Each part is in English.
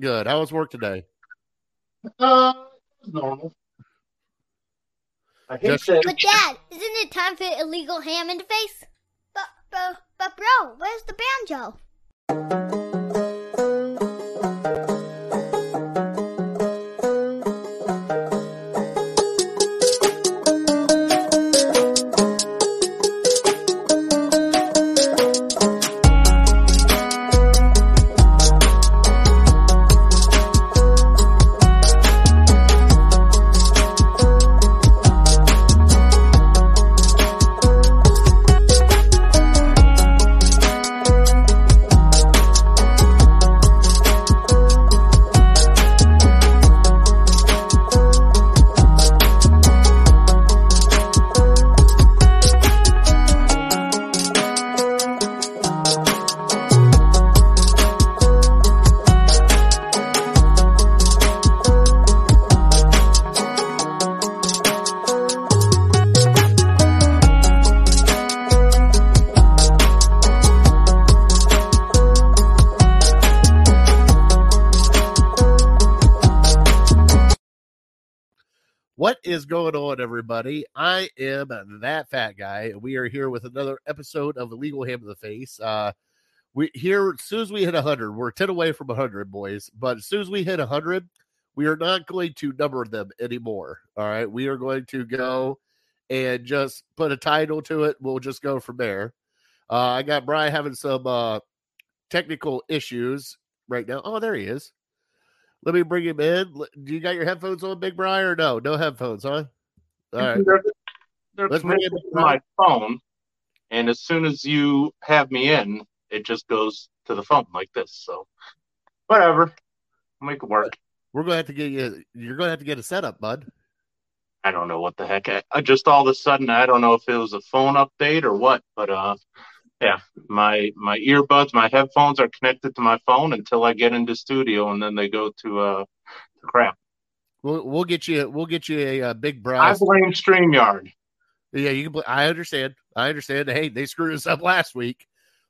good. How was work today? Uh, it's normal. I hate Just- that. But Dad, isn't it time for illegal ham to the face? But, but, but bro, where's the banjo? Going on, everybody? I am that fat guy. We are here with another episode of Illegal Ham to the Face. Uh, we here as soon as we hit hundred, we're ten away from hundred, boys. But as soon as we hit hundred, we are not going to number them anymore. All right, we are going to go and just put a title to it. We'll just go from there. Uh, I got Brian having some uh, technical issues right now. Oh, there he is. Let me bring him in. Do you got your headphones on, Big Brian, or no? No headphones, huh? All right. They're, they're Let's bring it to my phone, and as soon as you have me in, it just goes to the phone like this. So, whatever, make it work. We're gonna have to get you. You're gonna have to get a setup, bud. I don't know what the heck. I, I just all of a sudden, I don't know if it was a phone update or what, but uh, yeah, my my earbuds, my headphones are connected to my phone until I get into studio, and then they go to uh, to crap. We'll we'll get you. We'll get you a, uh big I brass. blame Streamyard. Yeah, you can. bl- I understand. I understand. Hey, they screwed us up last week.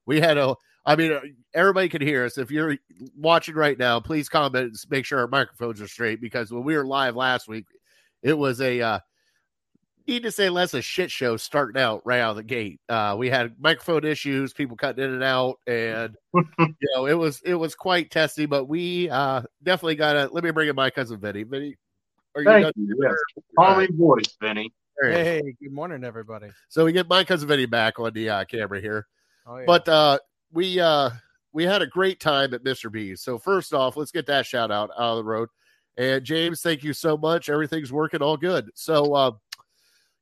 We had a. I mean, everybody can hear us. If you're watching right now, please comment. and Make sure our microphones are straight because when we were live last week, it was a. Uh, need to say less a shit show starting out right out of the gate. Uh, we had microphone issues, people cutting in and out, and you know it was it was quite testy. But we uh, definitely got to. Let me bring in my cousin Vinny. Vinny, are you Thank you. Yes. Call me voice, Vinny. There he is. Hey, good morning, everybody. So we get my cousin Vinny back on the uh, camera here. Oh, yeah. But uh, we uh, we had a great time at Mr. B's. So first off, let's get that shout out out of the road. And James, thank you so much. Everything's working all good. So uh,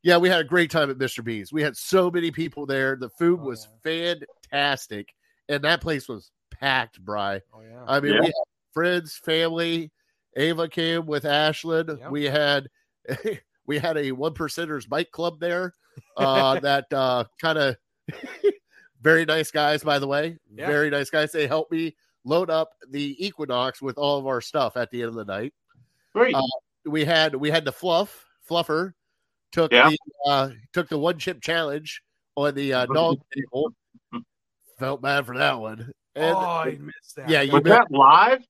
yeah, we had a great time at Mr. B's. We had so many people there. The food Oh, was fantastic, and that place was packed. Bry, oh, yeah. I mean, Yeah. we had friends, family. Ava came with Ashlyn. Yep. We had we had a one percenters bike club there. Uh, that uh, kind of very nice guys, by the way. Yeah. Very nice guys. They helped me load up the Equinox with all of our stuff at the end of the night. Great. Uh, We had we had the fluff fluffer took Yeah. the uh, took the one chip challenge on the uh, dog table. Felt bad for that one. And oh, I missed that. Yeah, you Was bet. that live?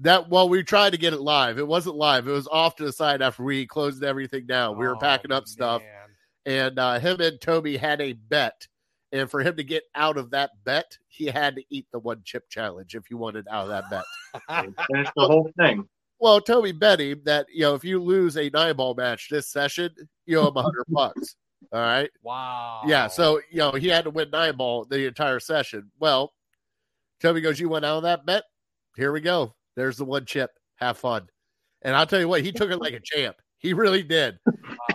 that well, we tried to get it live. It wasn't live. It was off to the side after we closed everything down. We were Oh, packing up stuff, man. and uh, him and Toby had a bet. And for him to get out of that bet, he had to eat the one chip challenge if he wanted out of that bet. Finish the whole thing. Well, Toby bet him that you know if you lose a nine ball match this session, you owe him a hundred bucks. All right. wow. Yeah. So you know he had to win nine ball the entire session. Well, Toby goes, "You went out of that bet. Here we go. There's the one chip. Have fun." And I'll tell you what, he took it like a champ. He really did.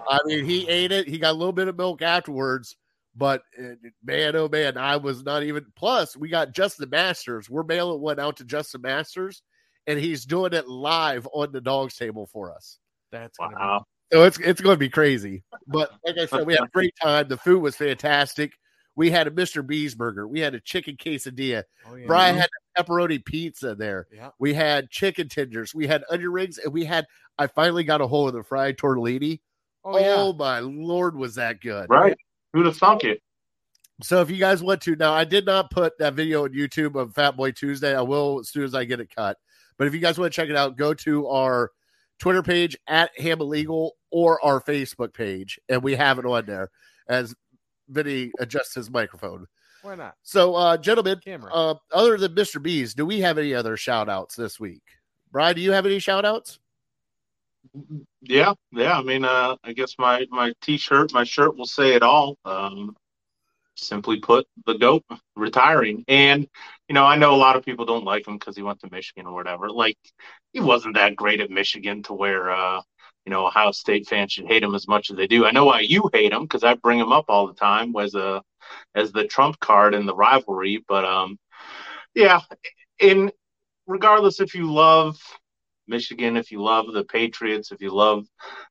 I mean, he ate it. He got a little bit of milk afterwards, but uh, man, oh man, I was not even. Plus, we got Justin Masters. We're mailing one out to Justin Masters, and he's doing it live on the dogs table for us. That's gonna Wow. So it's it's going to be crazy. But like I said, we had a great time. The food was fantastic. We had a Mr. B's burger. We had a chicken quesadilla. Oh, yeah. Brian mm-hmm. had a pepperoni pizza there. Yeah. We had chicken tenders. We had onion rings, and we had. I finally got a hold of the fried tortellini. Oh, Oh, yeah. my lord, was that good! Right. Who'd have thunk it? So if you guys want to, now I did not put that video on YouTube of Fat Boy Tuesday. I will as soon as I get it cut. But if you guys want to check it out, go to our Twitter page at Ham Illegal or our Facebook page, and we have it on there as Vinny adjusts his microphone. Why not? So, uh, gentlemen, Camera. uh, other than Mr. B's, do we have any other shout outs this week? Brian, do you have any shout outs? Yeah, yeah. I mean, uh, I guess my my t-shirt, my shirt will say it all. Um, simply put, the goat retiring, and you know, I know a lot of people don't like him because he went to Michigan or whatever. Like, he wasn't that great at Michigan to where uh, you know Ohio State fans should hate him as much as they do. I know why you hate him because I bring him up all the time as a as the trump card in the rivalry. But um, yeah, in regardless if you love Michigan, if you love the Patriots, if you love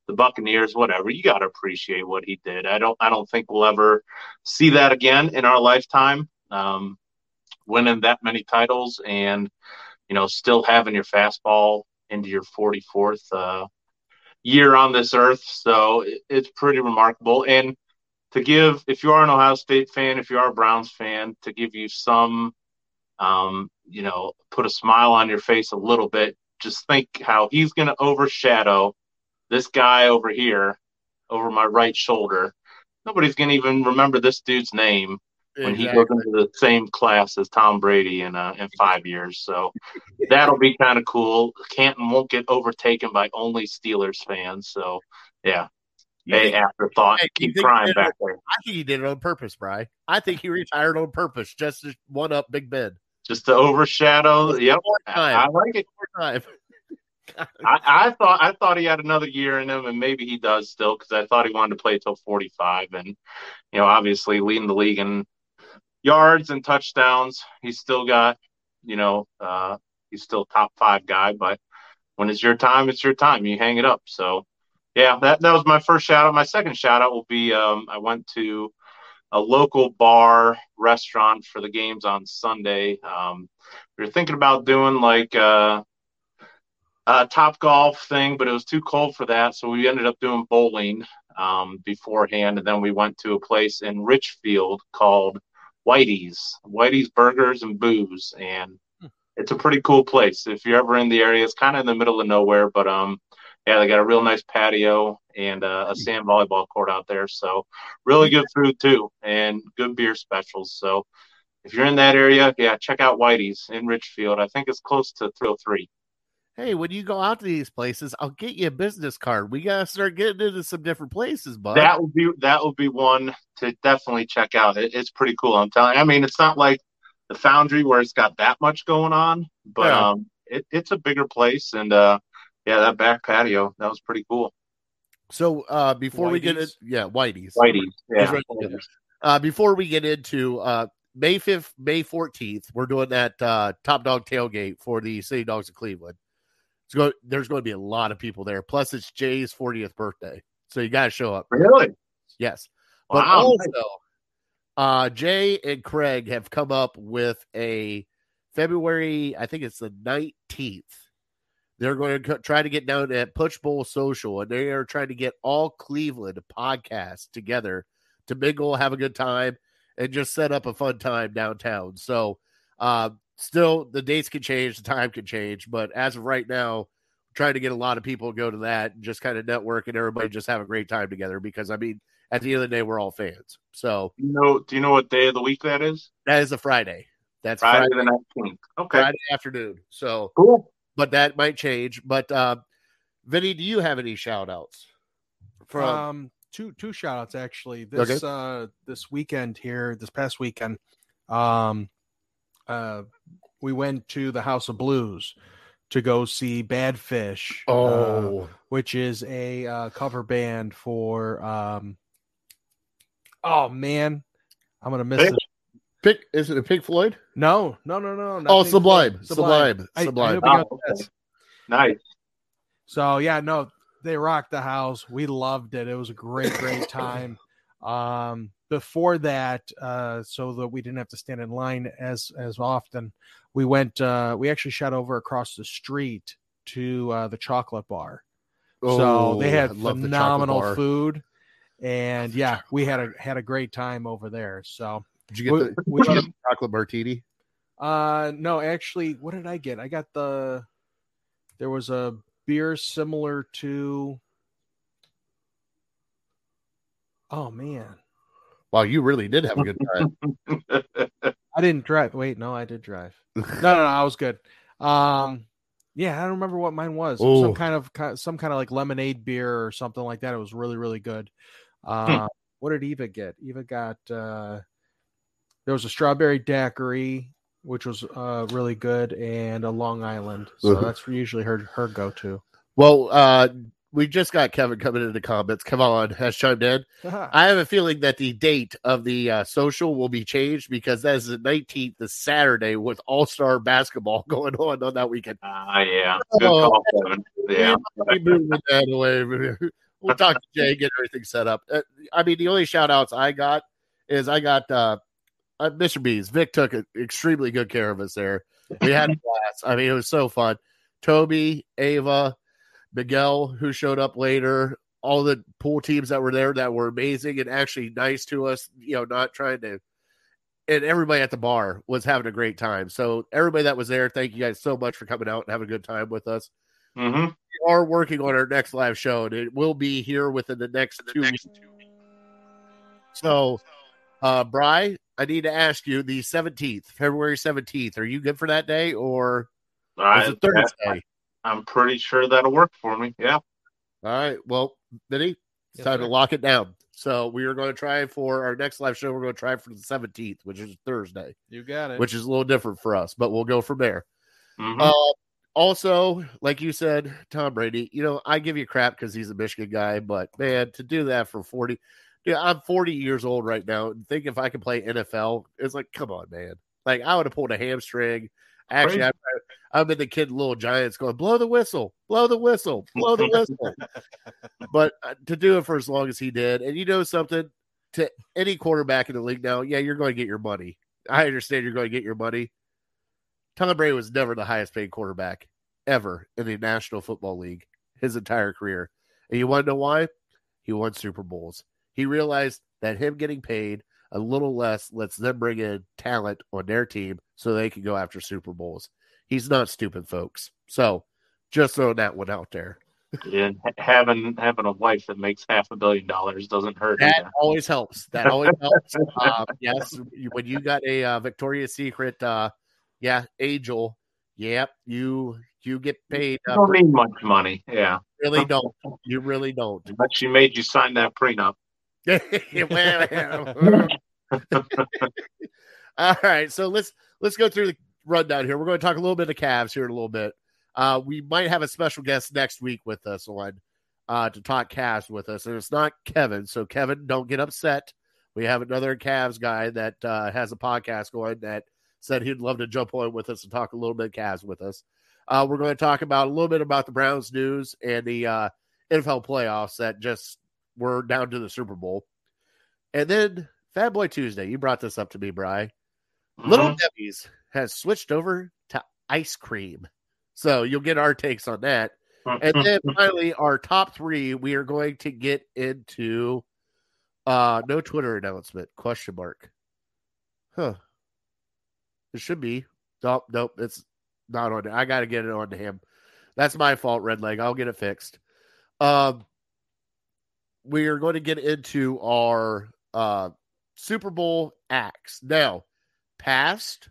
the Buccaneers, whatever, you got to appreciate what he did. I don't, I don't think we'll ever see that again in our lifetime. Um, winning that many titles and you know still having your fastball into your 44th uh, year on this earth, so it, it's pretty remarkable. And to give, if you are an Ohio State fan, if you are a Browns fan, to give you some, um, you know, put a smile on your face a little bit just think how he's going to overshadow this guy over here over my right shoulder. Nobody's going to even remember this dude's name when he goes into the same class as Tom Brady in uh, in five years. So that'll be kind of cool. Canton won't get overtaken by only Steelers fans. So yeah, You hey, afterthought. Hey, Keep crying back there. I think he did it on purpose, Bry. I think he retired on purpose just to one up Big Ben. Just to overshadow. Yep, I. I like it. I, I thought I thought he had another year in him, and maybe he does still because I thought he wanted to play till 45, and you know, obviously leading the league in yards and touchdowns. He's still got, you know, uh, he's still top five guy, but when it's your time, it's your time. You hang it up. So, yeah, that that was my first shout out. My second shout out will be um, I went to a local bar restaurant for the games on Sunday. Um, we were thinking about doing like. Uh, uh, top golf thing, but it was too cold for that. So we ended up doing bowling um, beforehand. And then we went to a place in Richfield called Whitey's, Whitey's Burgers and Booze. And it's a pretty cool place. If you're ever in the area, it's kind of in the middle of nowhere, but um, yeah, they got a real nice patio and uh, a sand volleyball court out there. So really good food too, and good beer specials. So if you're in that area, yeah, check out Whitey's in Richfield. I think it's close to 303. Hey, when you go out to these places, I'll get you a business card. We gotta start getting into some different places, bud. That would be that would be one to definitely check out. It, it's pretty cool. I'm telling. I mean, it's not like the Foundry where it's got that much going on, but Yeah. um, it, it's a bigger place, and uh, yeah, that back patio that was pretty cool. so uh before we get it, yeah, Whitey's. Whitey's, yeah. Right there. Uh before we get into uh May 5th, May 14th, we're doing that uh top dog tailgate for the City Dogs of Cleveland. It's go there's going to be a lot of people there. Plus it's Jay's 40th birthday. So you gotta show up. Really? Yes. But Wow. also, uh, Jay and Craig have come up with a February, I think it's the 19th. They're going to try to get down at Punch Bowl Social, and they are trying to get all Cleveland podcasts together to mingle, have a good time, and just set up a fun time downtown. So, uh, still, the dates can change, the time can change, but as of right now, trying to get a lot of people to go to that and just kind of network and everybody just have a great time together because I mean, at the end of the day, we're all fans. So You know? Do you know what day of the week that is? that is a Friday. That's Friday Friday, the nineteenth. Okay, Friday afternoon. So, cool. But that might change. But uh, Vinny, do you have any shout outs from? um two two shout outs actually this uh this weekend here this past weekend um uh we went to the house of blues to go see Badfish uh, oh, which is a uh, cover band for um oh man i'm gonna miss Hey. It Pick is it a Pink Floyd? no no no no not Oh, Pink Sublime, Floyd. Sublime, I- I Sublime. knew Oh, this. Nice. So yeah, no, they rocked the house. We loved it. It was a great, great time. Um, before that, uh, so that we didn't have to stand in line as as often, we went. Uh, we actually shot over across the street to uh, the chocolate bar. Oh, so they had Oh, I love the phenomenal food, and yeah, we had a had a great time over there. So Did you get we, the we chocolate martini? uh no, actually, what did I get? I got the there was a beer similar to. Oh man, Wow, you really did have a good time. I didn't drive. Wait, no, I did drive. No, no, no, I was good. Um, yeah, I don't remember what mine was. It was some kind of some kind of like lemonade beer or something like that. It was really really good. Hmm. Uh, what did Eva get? Eva got uh, there was a strawberry daiquiri, which was uh really good, and a Long Island. So Mhm. that's usually her her go to. well, uh, we just got Kevin coming into the comments. Come on, has chimed in. I have a feeling that the date of the uh, social will be changed because that is the 19th, the Saturday, with All Star basketball going on on that weekend. Ah, yeah. Good Oh. call, Kevin. Yeah. We moving that away. We'll talk to Jay, get everything set up. Uh, I mean, the only shout outs I got is I got uh, Mr. B's, Vic took extremely good care of us there. We had a blast. I mean, it was so fun. Toby, Ava, Miguel, who showed up later, all the pool teams that were there that were amazing and actually nice to us, you know, not trying to. And everybody at the bar was having a great time. So, everybody that was there, thank you guys so much for coming out and having a good time with us hmm we are working on our next live show, and it will be here within the next two weeks. So, uh, Bry, I need to ask you the 17th, February 17th. Are you good for that day, or is I, it Thursday? I'm pretty sure that'll work for me. Yeah. All right. Well, Vinny, it's Yes, time sir. to lock it down. So, we are going to try for our next live show. We're going to try for the 17th, which is Thursday, You got it. which is a little different for us, but we'll go from there. Mhm. Uh, also, like you said, Tom Brady, you know, I give you crap because he's a Michigan guy, but man, to do that for 40, dude, I'm 40 years old right now and think if I could play NFL, it's like, come on, man. Like, I would have pulled a hamstring. Actually, I, I'm in the kid Little Giants going, blow the whistle, blow the whistle, blow the whistle. but uh, to do it for as long as he did, and you know something, to any quarterback in the league now, yeah, you're going to get your money. I understand you're going to get your money. Tom Brady was never the highest paid quarterback ever in the National Football League his entire career. And you want to know why? He won Super Bowls. He realized that him getting paid a little less lets them bring in talent on their team so they can go after Super Bowls. He's not stupid, folks. So just throwing that one out there. Yeah, having having a wife that makes half a billion dollars doesn't hurt. That either. always helps. That always helps. Um, yes, when you got a uh, Victoria's Secret, uh, yeah, angel, yep, you you get paid. You Uh, don't need much money. Yeah, really don't. You really don't. but she made you sign that prenup. All right, so let's let's go through the rundown here. We're going to talk a little bit of Cavs here in a little bit. Uh, we might have a special guest next week with us on uh, to talk Cavs with us, and it's not Kevin. So Kevin, don't get upset. We have another Cavs guy that uh, has a podcast going that said he'd love to jump on with us and talk a little bit Cavs with us. Uh, we're going to talk about a little bit about the Browns news and the uh, NFL playoffs that just were down to the Super Bowl. And then Fat Boy Tuesday, you brought this up to me, Bry. Little Mhm. Debbie's has switched over to ice cream. So you'll get our takes on that. And then finally, our top three, we are going to get into uh no Twitter announcement, question mark. Huh. It should be. Nope, nope, it's not on. I gotta get it on to him. That's my fault, Red Leg. I'll get it fixed. Um we are going to get into our uh Super Bowl acts. Now, past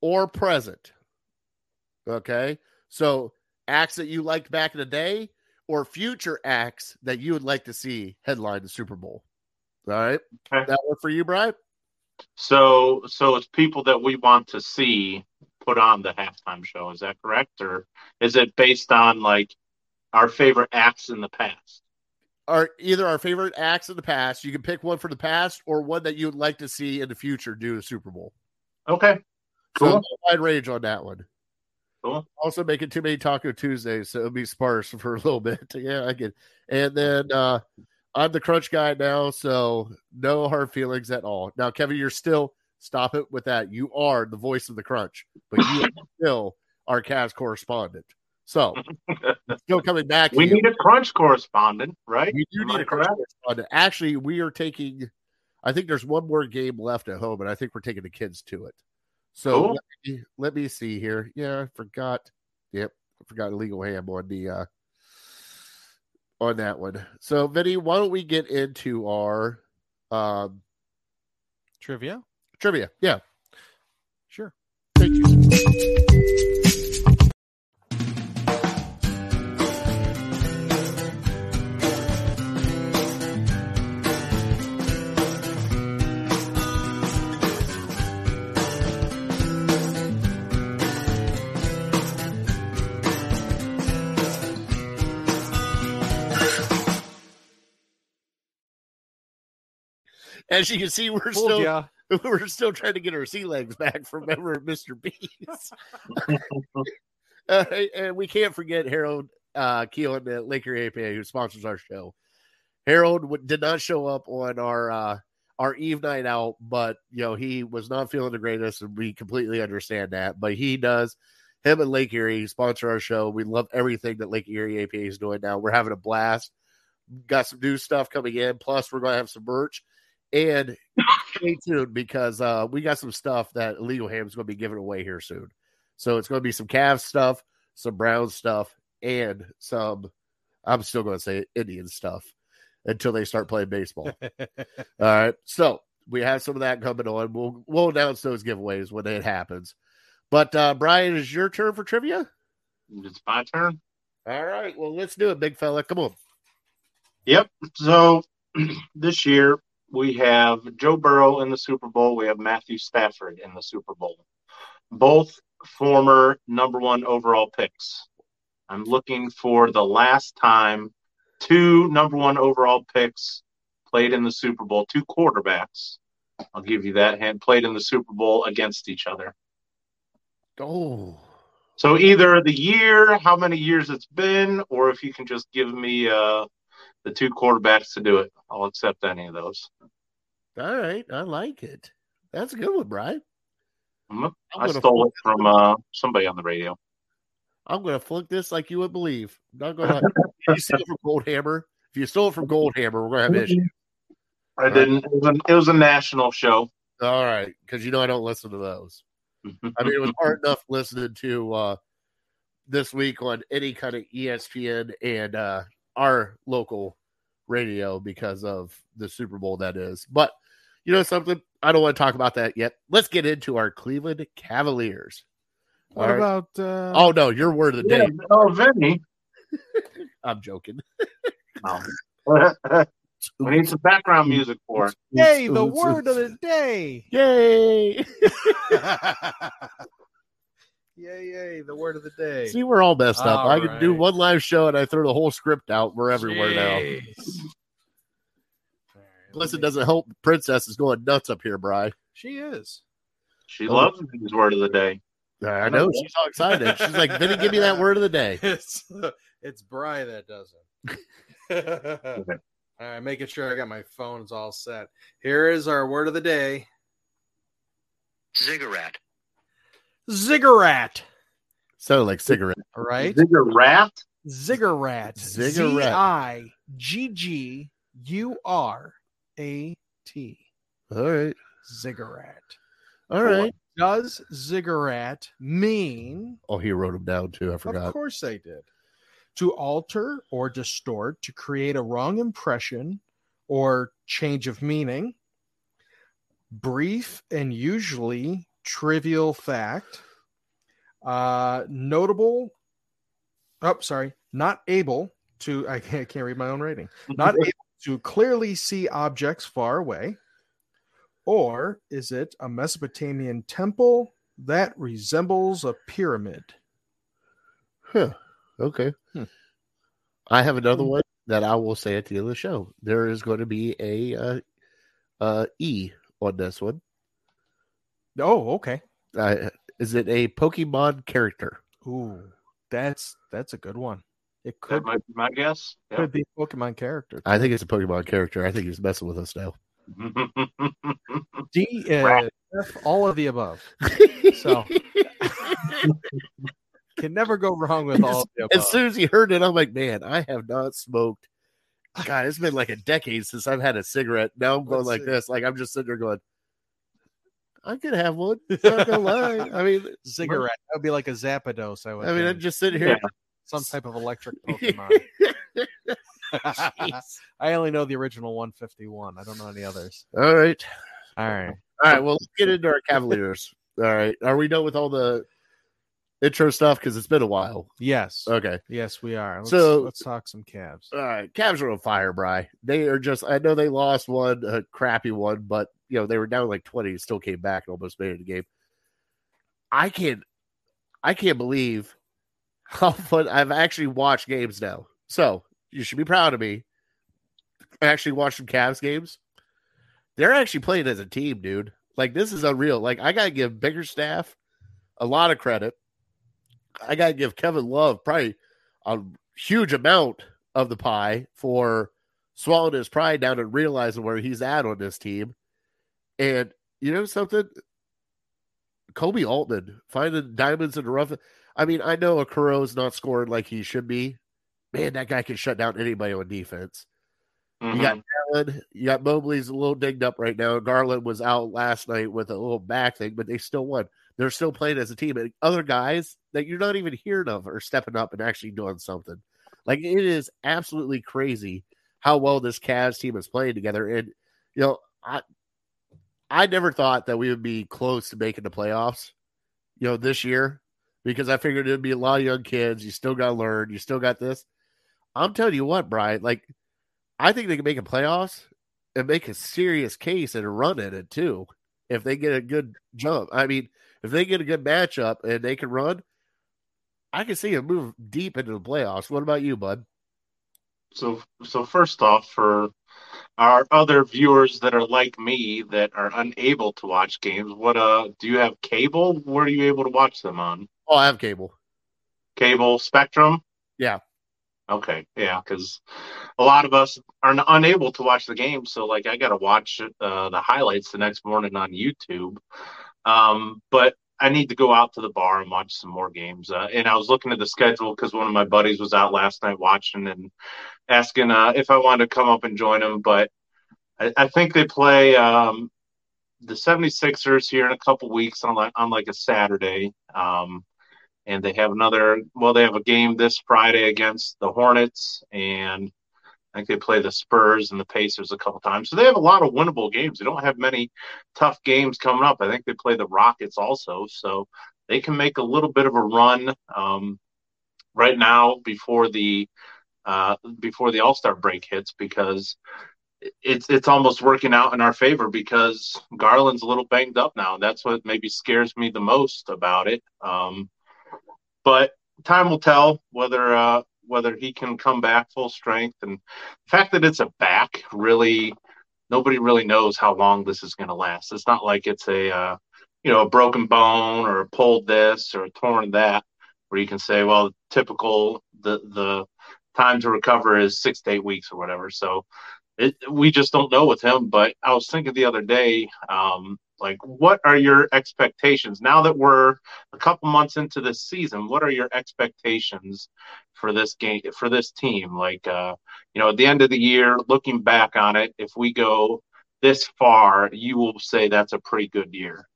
or present. Okay. So acts that you liked back in the day or future acts that you would like to see headline the Super Bowl. All right. Okay. That work for you, Brian? So, so it's people that we want to see put on the halftime show. Is that correct, or is it based on like our favorite acts in the past? Or either our favorite acts in the past. You can pick one for the past or one that you would like to see in the future do the Super Bowl. Okay, So Cool. wide range on that one. Cool. Also making too many Taco Tuesdays, so it'll be sparse for a little bit. Yeah, I get. And then uh I'm the crunch guy now, so no hard feelings at all. Now, Kevin, you're still stop it with that. You are the voice of the crunch, but you are still our Cavs correspondent. So still coming back. we you. need a crunch correspondent, right? We do Am need I a crunch correspondent. Actually, we are taking. I think there's one more game left at home, and I think we're taking the kids to it. So Cool. let, me, let me see here. Yeah, I forgot. Yep, I forgot illegal ham on the uh on that one. So Vinny, why don't we get into our um Trivia? trivia? Yeah. Sure. Thank you. As you can see, we're Fooled still ya. we're still trying to get our sea legs back from ever Mr. B's. uh, and we can't forget Harold uh, Keelan at Lake Erie APA, who sponsors our show. Harold w- did not show up on our uh, our Eve night out, but you know he was not feeling the greatest, and we completely understand that. But he does. Him and Lake Erie sponsor our show. We love everything that Lake Erie APA is doing now. We're having a blast. Got some new stuff coming in. Plus, we're going to have some merch. And stay tuned because uh, we got some stuff that Illegal Ham is going to be giving away here soon. So it's going to be some Cavs stuff, some Brown stuff, and some, I'm still going to say Indian stuff until they start playing baseball. All right. So we have some of that coming on. We'll we'll announce those giveaways when it happens. But uh Brian, is your turn for trivia? It's my turn. All right. Well, let's do it, big fella. Come on. Yep. So this year we have Joe Burrow in the Super Bowl. We have Matthew Stafford in the Super Bowl. Both former number one overall picks. I'm looking for the last time two number one overall picks played in the Super Bowl, two quarterbacks. I'll give you that hand, played in the Super Bowl against each other. Oh. So either the year, how many years it's been, or if you can just give me uh, the two quarterbacks to do it, I'll accept any of those. All right. I like it. That's a good one, Brian. Mhm. I'm gonna stole it from uh, somebody on the radio. I'm gonna flunk this like you would believe. I'm not gonna you steal it from Goldhammer. If you stole it from Goldhammer, we're gonna have issues. I didn't. It was, a, it was a national show. All right, because you know I don't listen to those. I mean, it was hard enough listening to uh, this week on any kind of ESPN and uh, our local radio because of the Super Bowl that is. But you know something? I don't want to talk about that yet. Let's get into our Cleveland Cavaliers. What All right. about uh Oh no, your word of the day. Oh, Vinny. I'm joking. we need some background music for it. Yay, the word of the day. Yay! Yay, yay, the word of the day. See, we're all messed up. All I can do one live show and I throw the whole script out. We're everywhere now. Jeez. All right, Plus, let it doesn't help. Princess is going nuts up here, Bry. She is. She oh. loves his word of the day. I know she's all excited. She's like, "Vinny, give me that word of the day." It's it's Bry that does it. all right, making sure I got my phones all set. Here is our word of the day. Ziggurat. Ziggurat. Sounded like cigarette. right? Zigger rat. Ziggurat. Ziggurat. Z I G G U R A T. All right, Ziggurat. all right. Does ziggurat mean? Oh, he wrote them down too. I forgot. Of course they did. To alter or distort, to create a wrong impression or change of meaning. Brief and usually trivial fact. Uh, notable. Oh, sorry. Not able to. I can't, I can't read my own writing. Not able to clearly see objects far away. Or is it a Mesopotamian temple that resembles a pyramid? Huh. Okay. Hmm. I have another one that I will say at the end of the show. There is going to be a uh, uh, E on this one. Oh, okay. Uh, is it a Pokemon character? Ooh, that's that's a good one. It That could might be my guess. Yeah. could be a Pokemon character. I think it's a Pokemon character. I think he's messing with us now. D uh, F, all of the above. So can never go wrong with all of the as soon as he heard it, I'm like, man, I have not smoked. God, it's been like a decade since I've had a cigarette. Now I'm going Let's like see. this. Like I'm just sitting there going, I could have one. Not gonna lie. I mean, Cigarette. That would be like a Zapdos. I would. I mean, I'm just sitting here. some type of electric Pokemon. I only know the original 151. I don't know any others. All right. All right. All right. Well, let's get into our Cavaliers. All right. Are we done with all the intro stuff? Because it's been a while. Yes. Okay. Yes, we are. Let's, So- let's talk some Cavs. All right. Cavs are on fire, Bry. They are just, I know they lost one, a crappy one, but, you know, they were down like 20, still came back and almost made it a game. I can't, I can't believe how fun I've actually watched games now. So you should be proud of me. I actually watched some Cavs games. They're actually playing as a team, dude. Like this is unreal. Like I gotta give Bickerstaff a lot of credit. I gotta give Kevin Love probably a huge amount of the pie for swallowing his pride down and realizing where he's at on this team. And you know something? Koby Altman finding diamonds in the rough. I mean, I know Okoro's not scoring like he should be. Man, that guy can shut down anybody on defense. Mhm. You got Garland, you got Mobley's a little dinged up right now. Garland was out last night with a little back thing, but they still won. They're still playing as a team. And other guys that you're not even hearing of are stepping up and actually doing something. Like it is absolutely crazy how well this Cavs team is playing together. And you know, I I never thought that we would be close to making the playoffs, you know, this year because I figured it'd be a lot of young kids. You still got to learn. You still got this. I'm telling you what, Brian. Like, I think they can make a playoffs and make a serious case and run at it too. If they get a good jump, I mean, if they get a good matchup and they can run, I can see them move deep into the playoffs. What about you, bud? So, so first off, for our other viewers that are like me that are unable to watch games, what uh, do you have cable? Where are you able to watch them on? Oh, I have cable. Cable, Spectrum? Yeah. Okay, yeah, because a lot of us are unable to watch the game, so like I got to watch uh, the highlights the next morning on YouTube. Um, but I need to go out to the bar and watch some more games. Uh, and I was looking at the schedule because one of my buddies was out last night watching and asking uh, if I wanted to come up and join them, But I, I think they play um, the 76ers here in a couple weeks on like on like a Saturday. Um, and they have another well, they have a game this Friday against the Hornets and I think they play the Spurs and the Pacers a couple times. So they have a lot of winnable games. They don't have many tough games coming up. I think they play the Rockets also. So they can make a little bit of a run um, right now before the uh, before the All Star break hits because it's it's almost working out in our favor because Garland's a little banged up now. That's what maybe scares me the most about it. Um, but time will tell whether uh, whether he can come back full strength. And the fact that it's a back really nobody really knows how long this is going to last. It's not like it's a uh, you know a broken bone or a pulled this or a torn that where you can say well typical the the time to recover is six to eight weeks or whatever. So it, we just don't know with him. But I was thinking the other day, um, like, what are your expectations now that we're a couple months into this season? What are your expectations for this game for this team? Like, uh, you know, at the end of the year, looking back on it, if we go this far, you will say that's a pretty good year.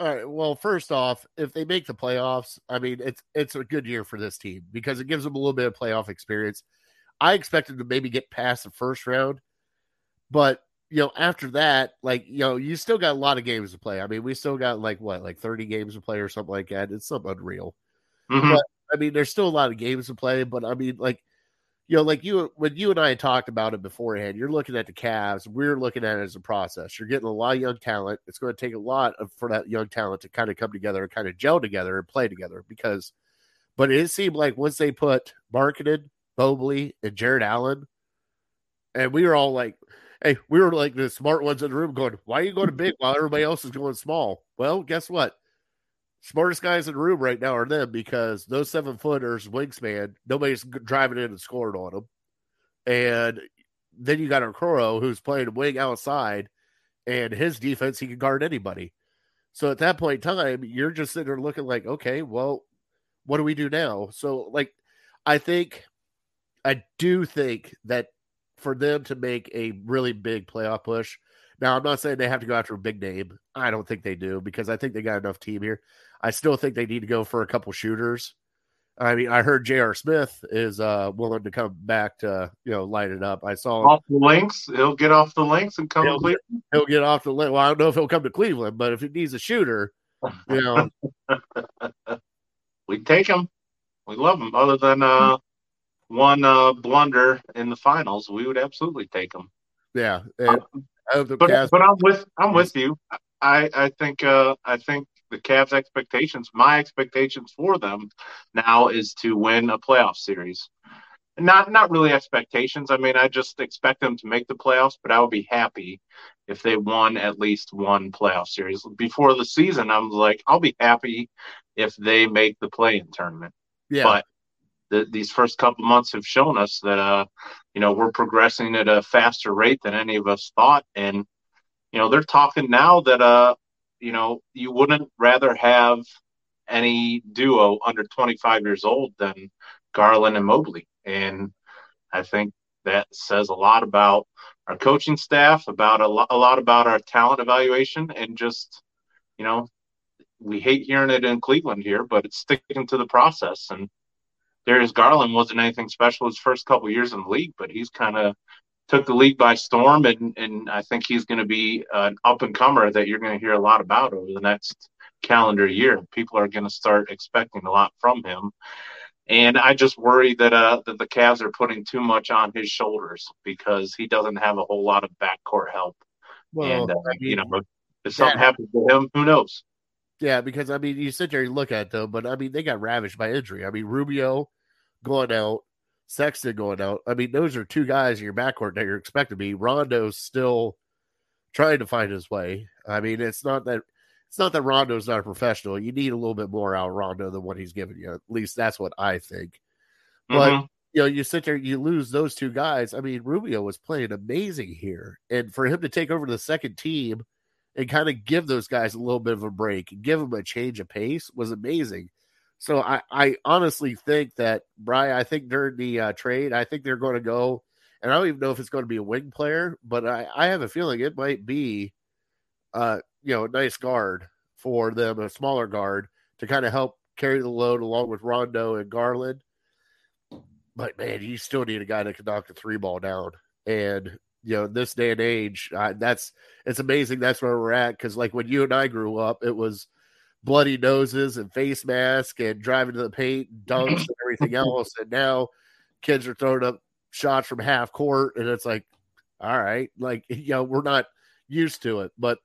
All right. Well, first off, if they make the playoffs, I mean, it's it's a good year for this team because it gives them a little bit of playoff experience. I expected to maybe get past the first round, but you know, after that, like you know, you still got a lot of games to play. I mean, we still got like what, like thirty games to play or something like that. It's something unreal. Mhm. But I mean, there's still a lot of games to play, but I mean, like, you know, like you when you and I talked about it beforehand, you're looking at the Cavs. We're looking at it as a process. You're getting a lot of young talent. It's going to take a lot of, for that young talent to kind of come together and kind of gel together and play together. Because, but it seemed like once they put Markkanen Mobley and Jarrett Allen, and we were all like, "Hey, we were like the smart ones in the room, going, why are you going big while everybody else is going small?" Well, guess what? Smartest guys in the room right now are them because those seven footers, wingspan, nobody's driving in and scoring on them. And then you got Okoro who's playing wing outside, and his defense, he can guard anybody. So at that point in time, you're just sitting there looking like, okay, well, what do we do now? So, like, I think, I do think that for them to make a really big playoff push, Now, I'm not saying they have to go after a big name. I don't think they do because I think they got enough team here. I still think they need to go for a couple shooters. I mean, I heard J.R. Smith is uh, willing to come back to you know light it up. I saw off the links. He'll get off the links and come he'll, to Cleveland. He'll get off the link. Well, I don't know if he'll come to Cleveland, but if he needs a shooter, you know, we take him. We love him. Other than uh, one uh, blunder in the finals, we would absolutely take him. Yeah, and, uh, but, Cavs- but I'm with I'm with you. I I think uh, I think the Cavs' expectations, my expectations for them now is to win a playoff series. Not not really expectations. I mean, I just expect them to make the playoffs, but I would be happy if they won at least one playoff series. Before the season, I'm like, I'll be happy if they make the play-in tournament. Yeah. But the, these first couple months have shown us that uh, you know, we're progressing at a faster rate than any of us thought, and you know, they're talking now that uh, you know, you wouldn't rather have any duo under 25 years old than Garland and Mobley. And I think that says a lot about our coaching staff, about a, lo- a lot about our talent evaluation, and just, you know, we hate hearing it in Cleveland here, but it's sticking to the process. And Darius Garland wasn't anything special his first couple years in the league, but he's kind of took the league by storm, and and I think he's going to be an up and comer that you're going to hear a lot about over the next calendar year. People are going to start expecting a lot from him, and I just worry that uh that the Cavs are putting too much on his shoulders because he doesn't have a whole lot of backcourt help. Well, and uh, I mean, you know, if something yeah. happens to him, who knows? Yeah, because I mean, you sit there and look at them, but I mean, they got ravaged by injury. I mean, Rubio going out, Sexton going out. I mean, those are two guys in your backcourt that you're expected to be. Rondo's still trying to find his way. I mean, it's not that it's not that Rondo's not a professional. You need a little bit more out of Rondo than what he's giving you. At least that's what I think. But mm-hmm. you know, you sit there, you lose those two guys. I mean, Rubio was playing amazing here, and for him to take over the second team and kind of give those guys a little bit of a break, give them a change of pace was amazing. So I, I honestly think that Brian, I think during the uh, trade, I think they're going to go, and I don't even know if it's going to be a wing player, but I, I have a feeling it might be, uh, you know, a nice guard for them, a smaller guard to kind of help carry the load along with Rondo and Garland. But man, you still need a guy that can knock the three ball down, and you know, this day and age, uh, that's it's amazing. That's where we're at because, like when you and I grew up, it was bloody noses and face mask and driving to the paint, and dunks and everything else. And now kids are throwing up shots from half court, and it's like, all right, like you know, we're not used to it, but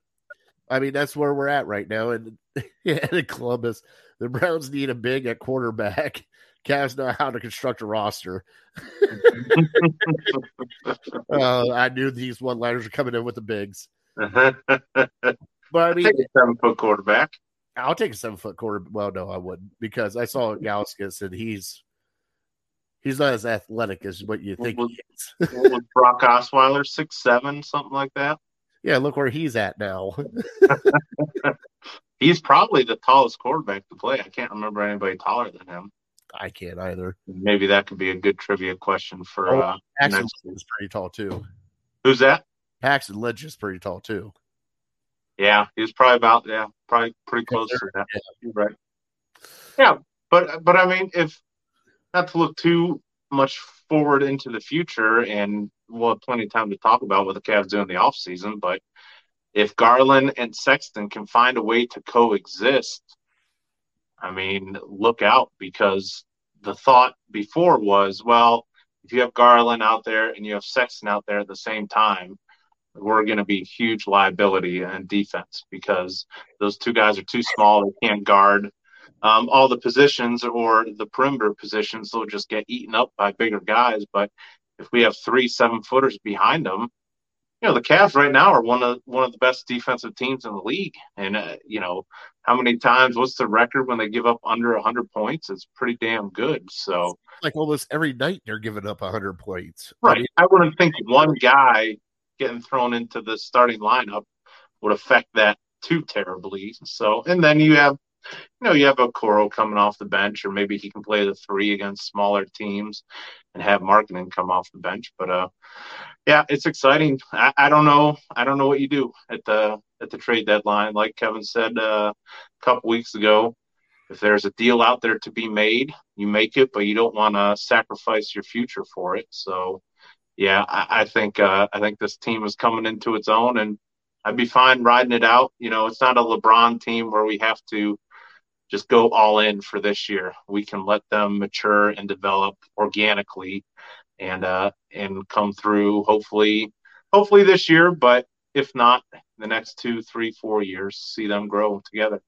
I mean that's where we're at right now. And yeah, in Columbus, the Browns need a big at quarterback. Cavs know how to construct a roster. uh, I knew these one liners are coming in with the bigs. but I mean, Take a seven foot quarterback. I'll take a seven foot quarter. Well, no, I wouldn't because I saw Gauskas and he's he's not as athletic as what you think was, is. was Brock Osweiler six seven something like that? Yeah, look where he's at now. he's probably the tallest quarterback to play. I can't remember anybody taller than him. I can't either. Maybe that could be a good trivia question for. Oh, uh, Paxton is pretty tall too. Who's that? Paxton Lynch is pretty tall too. Yeah, he was probably about yeah, probably pretty close to that. Yeah. Right. Yeah, but but I mean, if not to look too much forward into the future, and we'll have plenty of time to talk about what the Cavs do in the off season, but if Garland and Sexton can find a way to coexist, I mean, look out because the thought before was, well, if you have Garland out there and you have Sexton out there at the same time, we're going to be huge liability in defense because those two guys are too small. They can't guard um, all the positions or the perimeter positions. They'll just get eaten up by bigger guys. But if we have three seven footers behind them, you know the Cavs right now are one of one of the best defensive teams in the league. And uh, you know how many times? What's the record when they give up under hundred points? It's pretty damn good. So like almost every night they're giving up hundred points. Right. I, mean, I wouldn't think one guy getting thrown into the starting lineup would affect that too terribly. So, and then you have, you know, you have a Okoro coming off the bench, or maybe he can play the three against smaller teams and have Markkanen come off the bench. But, uh, Yeah, it's exciting. I, I don't know. I don't know what you do at the at the trade deadline. Like Kevin said uh, a couple weeks ago, if there's a deal out there to be made, you make it, but you don't want to sacrifice your future for it. So, yeah, I, I think uh, I think this team is coming into its own, and I'd be fine riding it out. You know, it's not a LeBron team where we have to just go all in for this year. We can let them mature and develop organically and uh and come through hopefully hopefully this year, but if not, the next two, three, four years, see them grow together.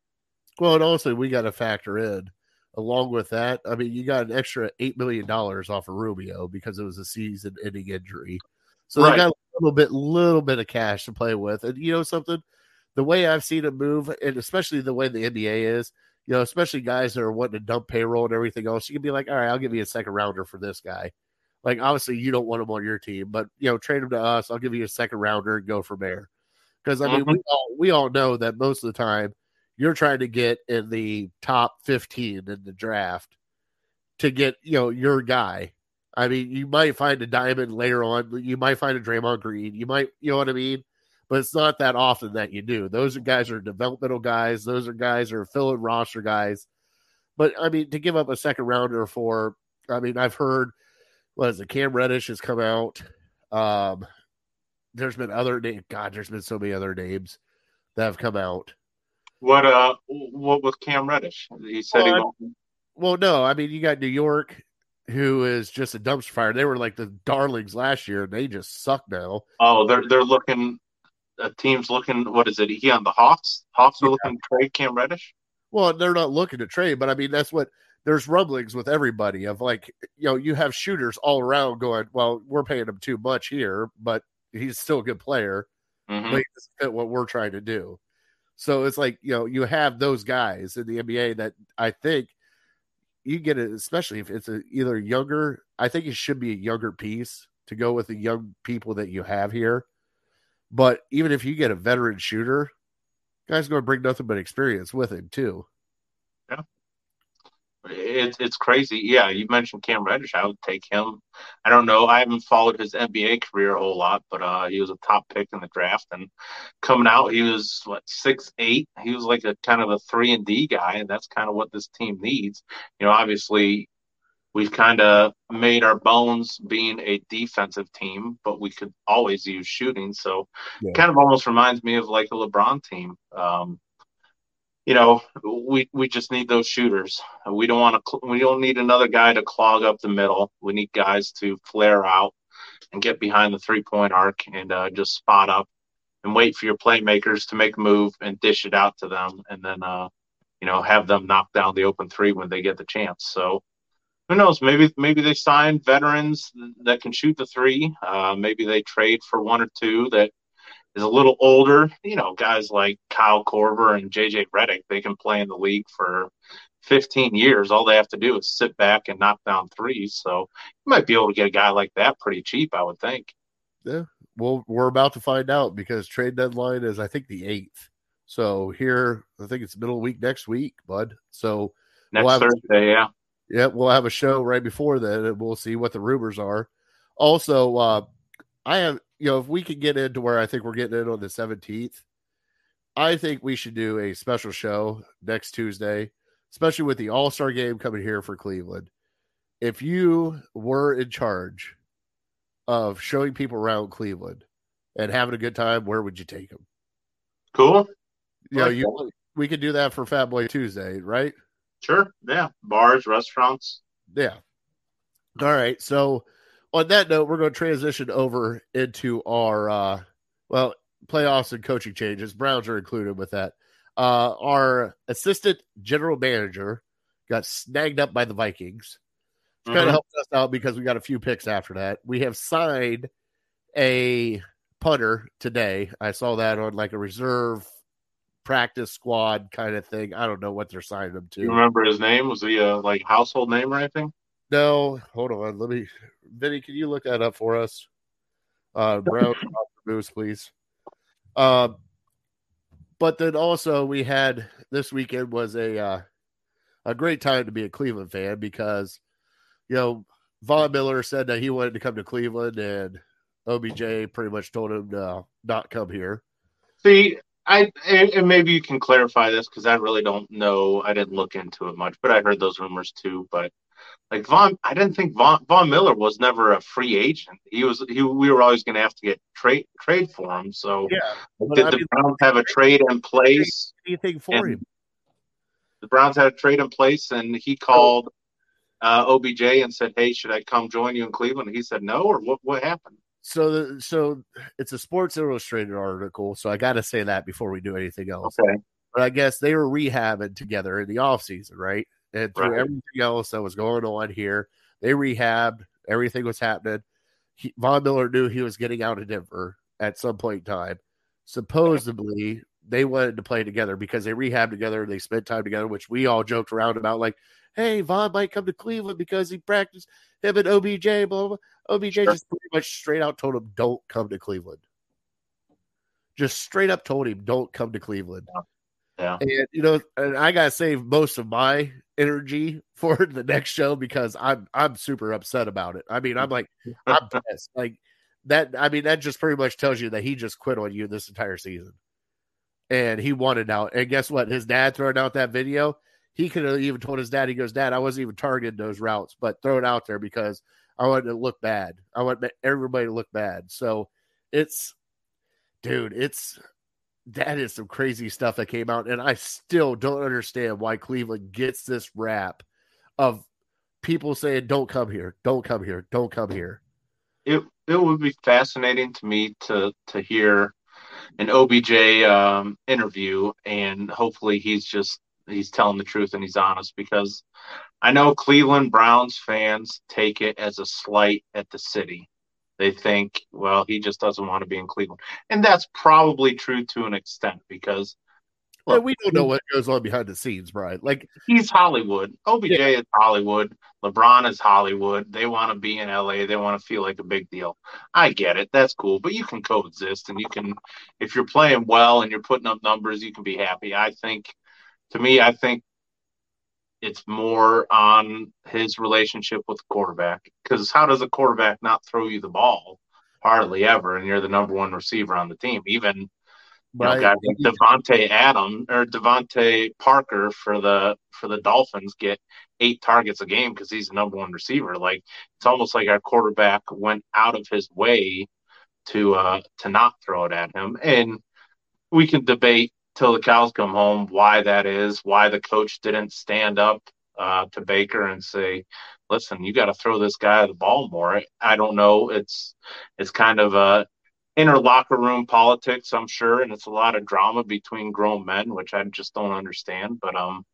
Well, and also we got to factor in along with that. I mean, you got an extra eight million dollars off of Rubio because it was a season-ending injury, so right. they got a little bit, little bit of cash to play with. And you know something, the way I've seen it move, and especially the way the NBA is, you know, especially guys that are wanting to dump payroll and everything else, you can be like, all right, I'll give you a second rounder for this guy. Like obviously you don't want him on your team, but you know, trade him to us. I'll give you a second rounder and go from there. Because I mean, mm-hmm. we all we all know that most of the time you're trying to get in the top 15 in the draft to get you know your guy. I mean, you might find a diamond later on. You might find a Draymond Green. You might, you know what I mean. But it's not that often that you do. Those are guys are developmental guys. Those are guys are filling roster guys. But I mean, to give up a second rounder for, I mean, I've heard what is it? Cam Reddish has come out. Um, there's been other names. God, there's been so many other names that have come out. What uh, what with Cam Reddish? He said well, he. Well, no, I mean you got New York, who is just a dumpster fire. They were like the darlings last year, and they just suck now. Oh, they're they're looking. A team's looking. What is it? He on the Hawks. Hawks are yeah. looking to trade Cam Reddish. Well, they're not looking to trade, but I mean that's what there's rumblings with everybody of like, you know, you have shooters all around going, well, we're paying him too much here, but he's still a good player. Mm-hmm. But fit what we're trying to do. So it's like, you know, you have those guys in the NBA that I think you get it, especially if it's a, either younger, I think it should be a younger piece to go with the young people that you have here. But even if you get a veteran shooter, guy's going to bring nothing but experience with him too. Yeah it's it's crazy. Yeah, you mentioned Cam Reddish. I would take him. I don't know. I haven't followed his NBA career a whole lot, but uh, he was a top pick in the draft. And coming out, he was what six eight. He was like a kind of a three and D guy, and that's kind of what this team needs. You know, obviously, we've kind of made our bones being a defensive team, but we could always use shooting. So, yeah. kind of almost reminds me of like a LeBron team. Um, you know, we we just need those shooters. We don't want to. We don't need another guy to clog up the middle. We need guys to flare out and get behind the three point arc and uh, just spot up and wait for your playmakers to make a move and dish it out to them, and then uh, you know have them knock down the open three when they get the chance. So who knows? Maybe maybe they sign veterans that can shoot the three. Uh, maybe they trade for one or two that is a little older, you know, guys like Kyle Korver and JJ Redick, they can play in the league for 15 years. All they have to do is sit back and knock down threes. So you might be able to get a guy like that pretty cheap, I would think. Yeah. Well, we're about to find out because trade deadline is, I think, the 8th. So here, I think it's middle of week next week, bud. So next we'll Thursday, yeah. Yeah, we'll have a show right before then and we'll see what the rumors are. Also, uh, I have you know, if we can get into where I think we're getting in on the 17th, I think we should do a special show next Tuesday, especially with the All Star game coming here for Cleveland. If you were in charge of showing people around Cleveland and having a good time, where would you take them? Cool. You know, you, we could do that for Fat Boy Tuesday, right? Sure. Yeah. Bars, restaurants. Yeah. All right. So, on that note, we're going to transition over into our uh, well playoffs and coaching changes. Browns are included with that. Uh, our assistant general manager got snagged up by the Vikings. Mm-hmm. kind of helped us out because we got a few picks after that. We have signed a punter today. I saw that on like a reserve practice squad kind of thing. I don't know what they're signing him to. You remember his name? Was he a like household name or anything? No, hold on. Let me, Vinny. Can you look that up for us? Uh, Brown Moose, please. Uh, but then also we had this weekend was a uh, a great time to be a Cleveland fan because you know Von Miller said that he wanted to come to Cleveland and OBJ pretty much told him to not come here. See, I and maybe you can clarify this because I really don't know. I didn't look into it much, but I heard those rumors too. But like Von, I didn't think Von, Von Miller was never a free agent. He was. He we were always going to have to get trade trade for him. So Yeah, did I the mean- Browns have a trade in place? anything for And- him. The Browns had a trade in place, and he called uh, OBJ and said, "Hey, should I come join you in Cleveland?" And he said, "No." Or what? What happened? So, the, so it's a Sports Illustrated article. So I got to say that before we do anything else. Okay. But I guess they were rehabbing together in the off season, right? And through Right. everything else that was going on here, they rehabbed. Everything was happening. He, Von Miller knew he was getting out of Denver at some point in time. Supposedly, they wanted to play together because they rehabbed together. They spent time together, which we all joked around about, like, "Hey, Von might come to Cleveland because he practiced him and OBJ." Blah blah. blah. OBJ Sure. just pretty much straight out told him, "Don't come to Cleveland." Just straight up told him, "Don't come to Cleveland." Yeah. And you know, and I gotta save most of my energy for the next show because I'm I'm super upset about it. I mean, I'm like I'm pissed. Like that. I mean, that just pretty much tells you that he just quit on you this entire season, and he wanted out. And guess what? His dad throwing out that video. He could have even told his dad. He goes, "Dad, I wasn't even targeting those routes, but throw it out there because I wanted to look bad. I want everybody to look bad." So it's, dude, it's that is some crazy stuff that came out, and I still don't understand why Cleveland gets this rap of people saying, "Don't come here, don't come here, don't come here." it it would be fascinating to me to to hear an OBJ um, interview, and hopefully he's just he's telling the truth and he's honest because I know Cleveland Browns fans take it as a slight at the city. They think, well, he just doesn't want to be in Cleveland, and that's probably true to an extent because Well, Look, we don't know what goes on behind the scenes, Brian. Like, he's Hollywood. OBJ is Hollywood. LeBron is Hollywood. They want to be in LA. They want to feel like a big deal. I get it. That's cool. But you can coexist and you can, if you're playing well and you're putting up numbers, you can be happy. I think, to me, I think it's more on his relationship with the quarterback. Because how does a quarterback not throw you the ball? Hardly ever. And you're the number one receiver on the team. Even you know, guys like Davante Adam or DeVante Parker for the for the Dolphins get eight targets a game because he's the number one receiver. Like it's almost like our quarterback went out of his way to uh to not throw it at him. And we can debate till the cows come home why that is, why the coach didn't stand up uh, to Baker and say, "Listen, you got to throw this guy the ball more." I don't know. It's it's kind of a inner locker room politics, I'm sure, and it's a lot of drama between grown men, which I just don't understand. But um,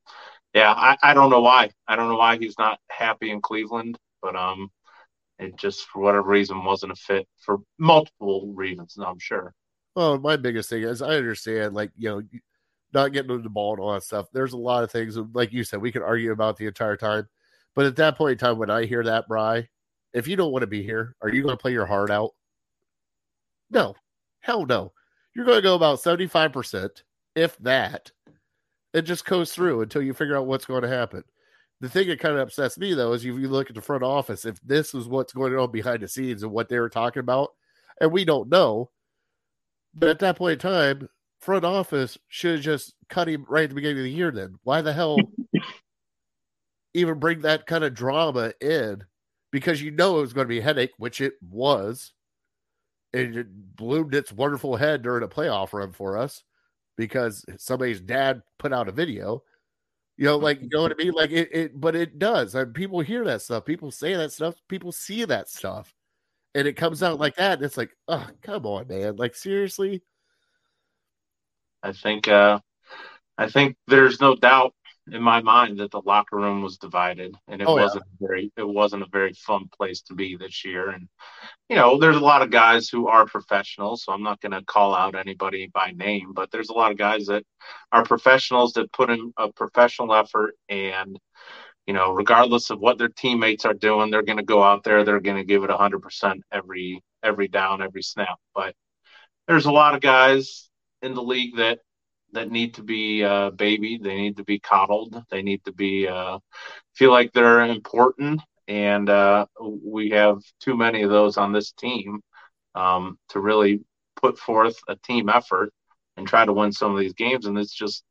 yeah, I, I don't know why. I don't know why he's not happy in Cleveland, but um, it just for whatever reason wasn't a fit for multiple reasons. I'm sure. Well, my biggest thing is I understand, like, you know, not getting the ball and all that stuff. There's a lot of things, like you said, we could argue about the entire time. But at that point in time, when I hear that, Bry, if you don't want to be here, are you going to play your heart out? No. Hell no. You're going to go about 75%, if that. It just goes through until you figure out what's going to happen. The thing that kind of upsets me, though, is if you look at the front office, if this is what's going on behind the scenes and what they were talking about, and we don't know, but at that point in time, front office should have just cut him right at the beginning of the year. Then why the hell even bring that kind of drama in? Because you know it was going to be a headache, which it was. And it bloomed its wonderful head during a playoff run for us because somebody's dad put out a video. You know, like you know what I mean? Like it, it but it does. I mean, people hear that stuff, people say that stuff, people see that stuff and it comes out like that, and it's like, oh, come on, man! Like seriously, I think uh, I think there's no doubt in my mind that the locker room was divided, and it Oh, wasn't very it wasn't a very fun place to be this year. And you know, there's a lot of guys who are professionals, so I'm not going to call out anybody by name, but there's a lot of guys that are professionals that put in a professional effort and. You know, regardless of what their teammates are doing, they're going to go out there. They're going to give it 100% every every down, every snap. But there's a lot of guys in the league that that need to be uh, babied. They need to be coddled. They need to be uh, feel like they're important. And uh, we have too many of those on this team. um, to really put forth a team effort and try to win some of these games. And it's just,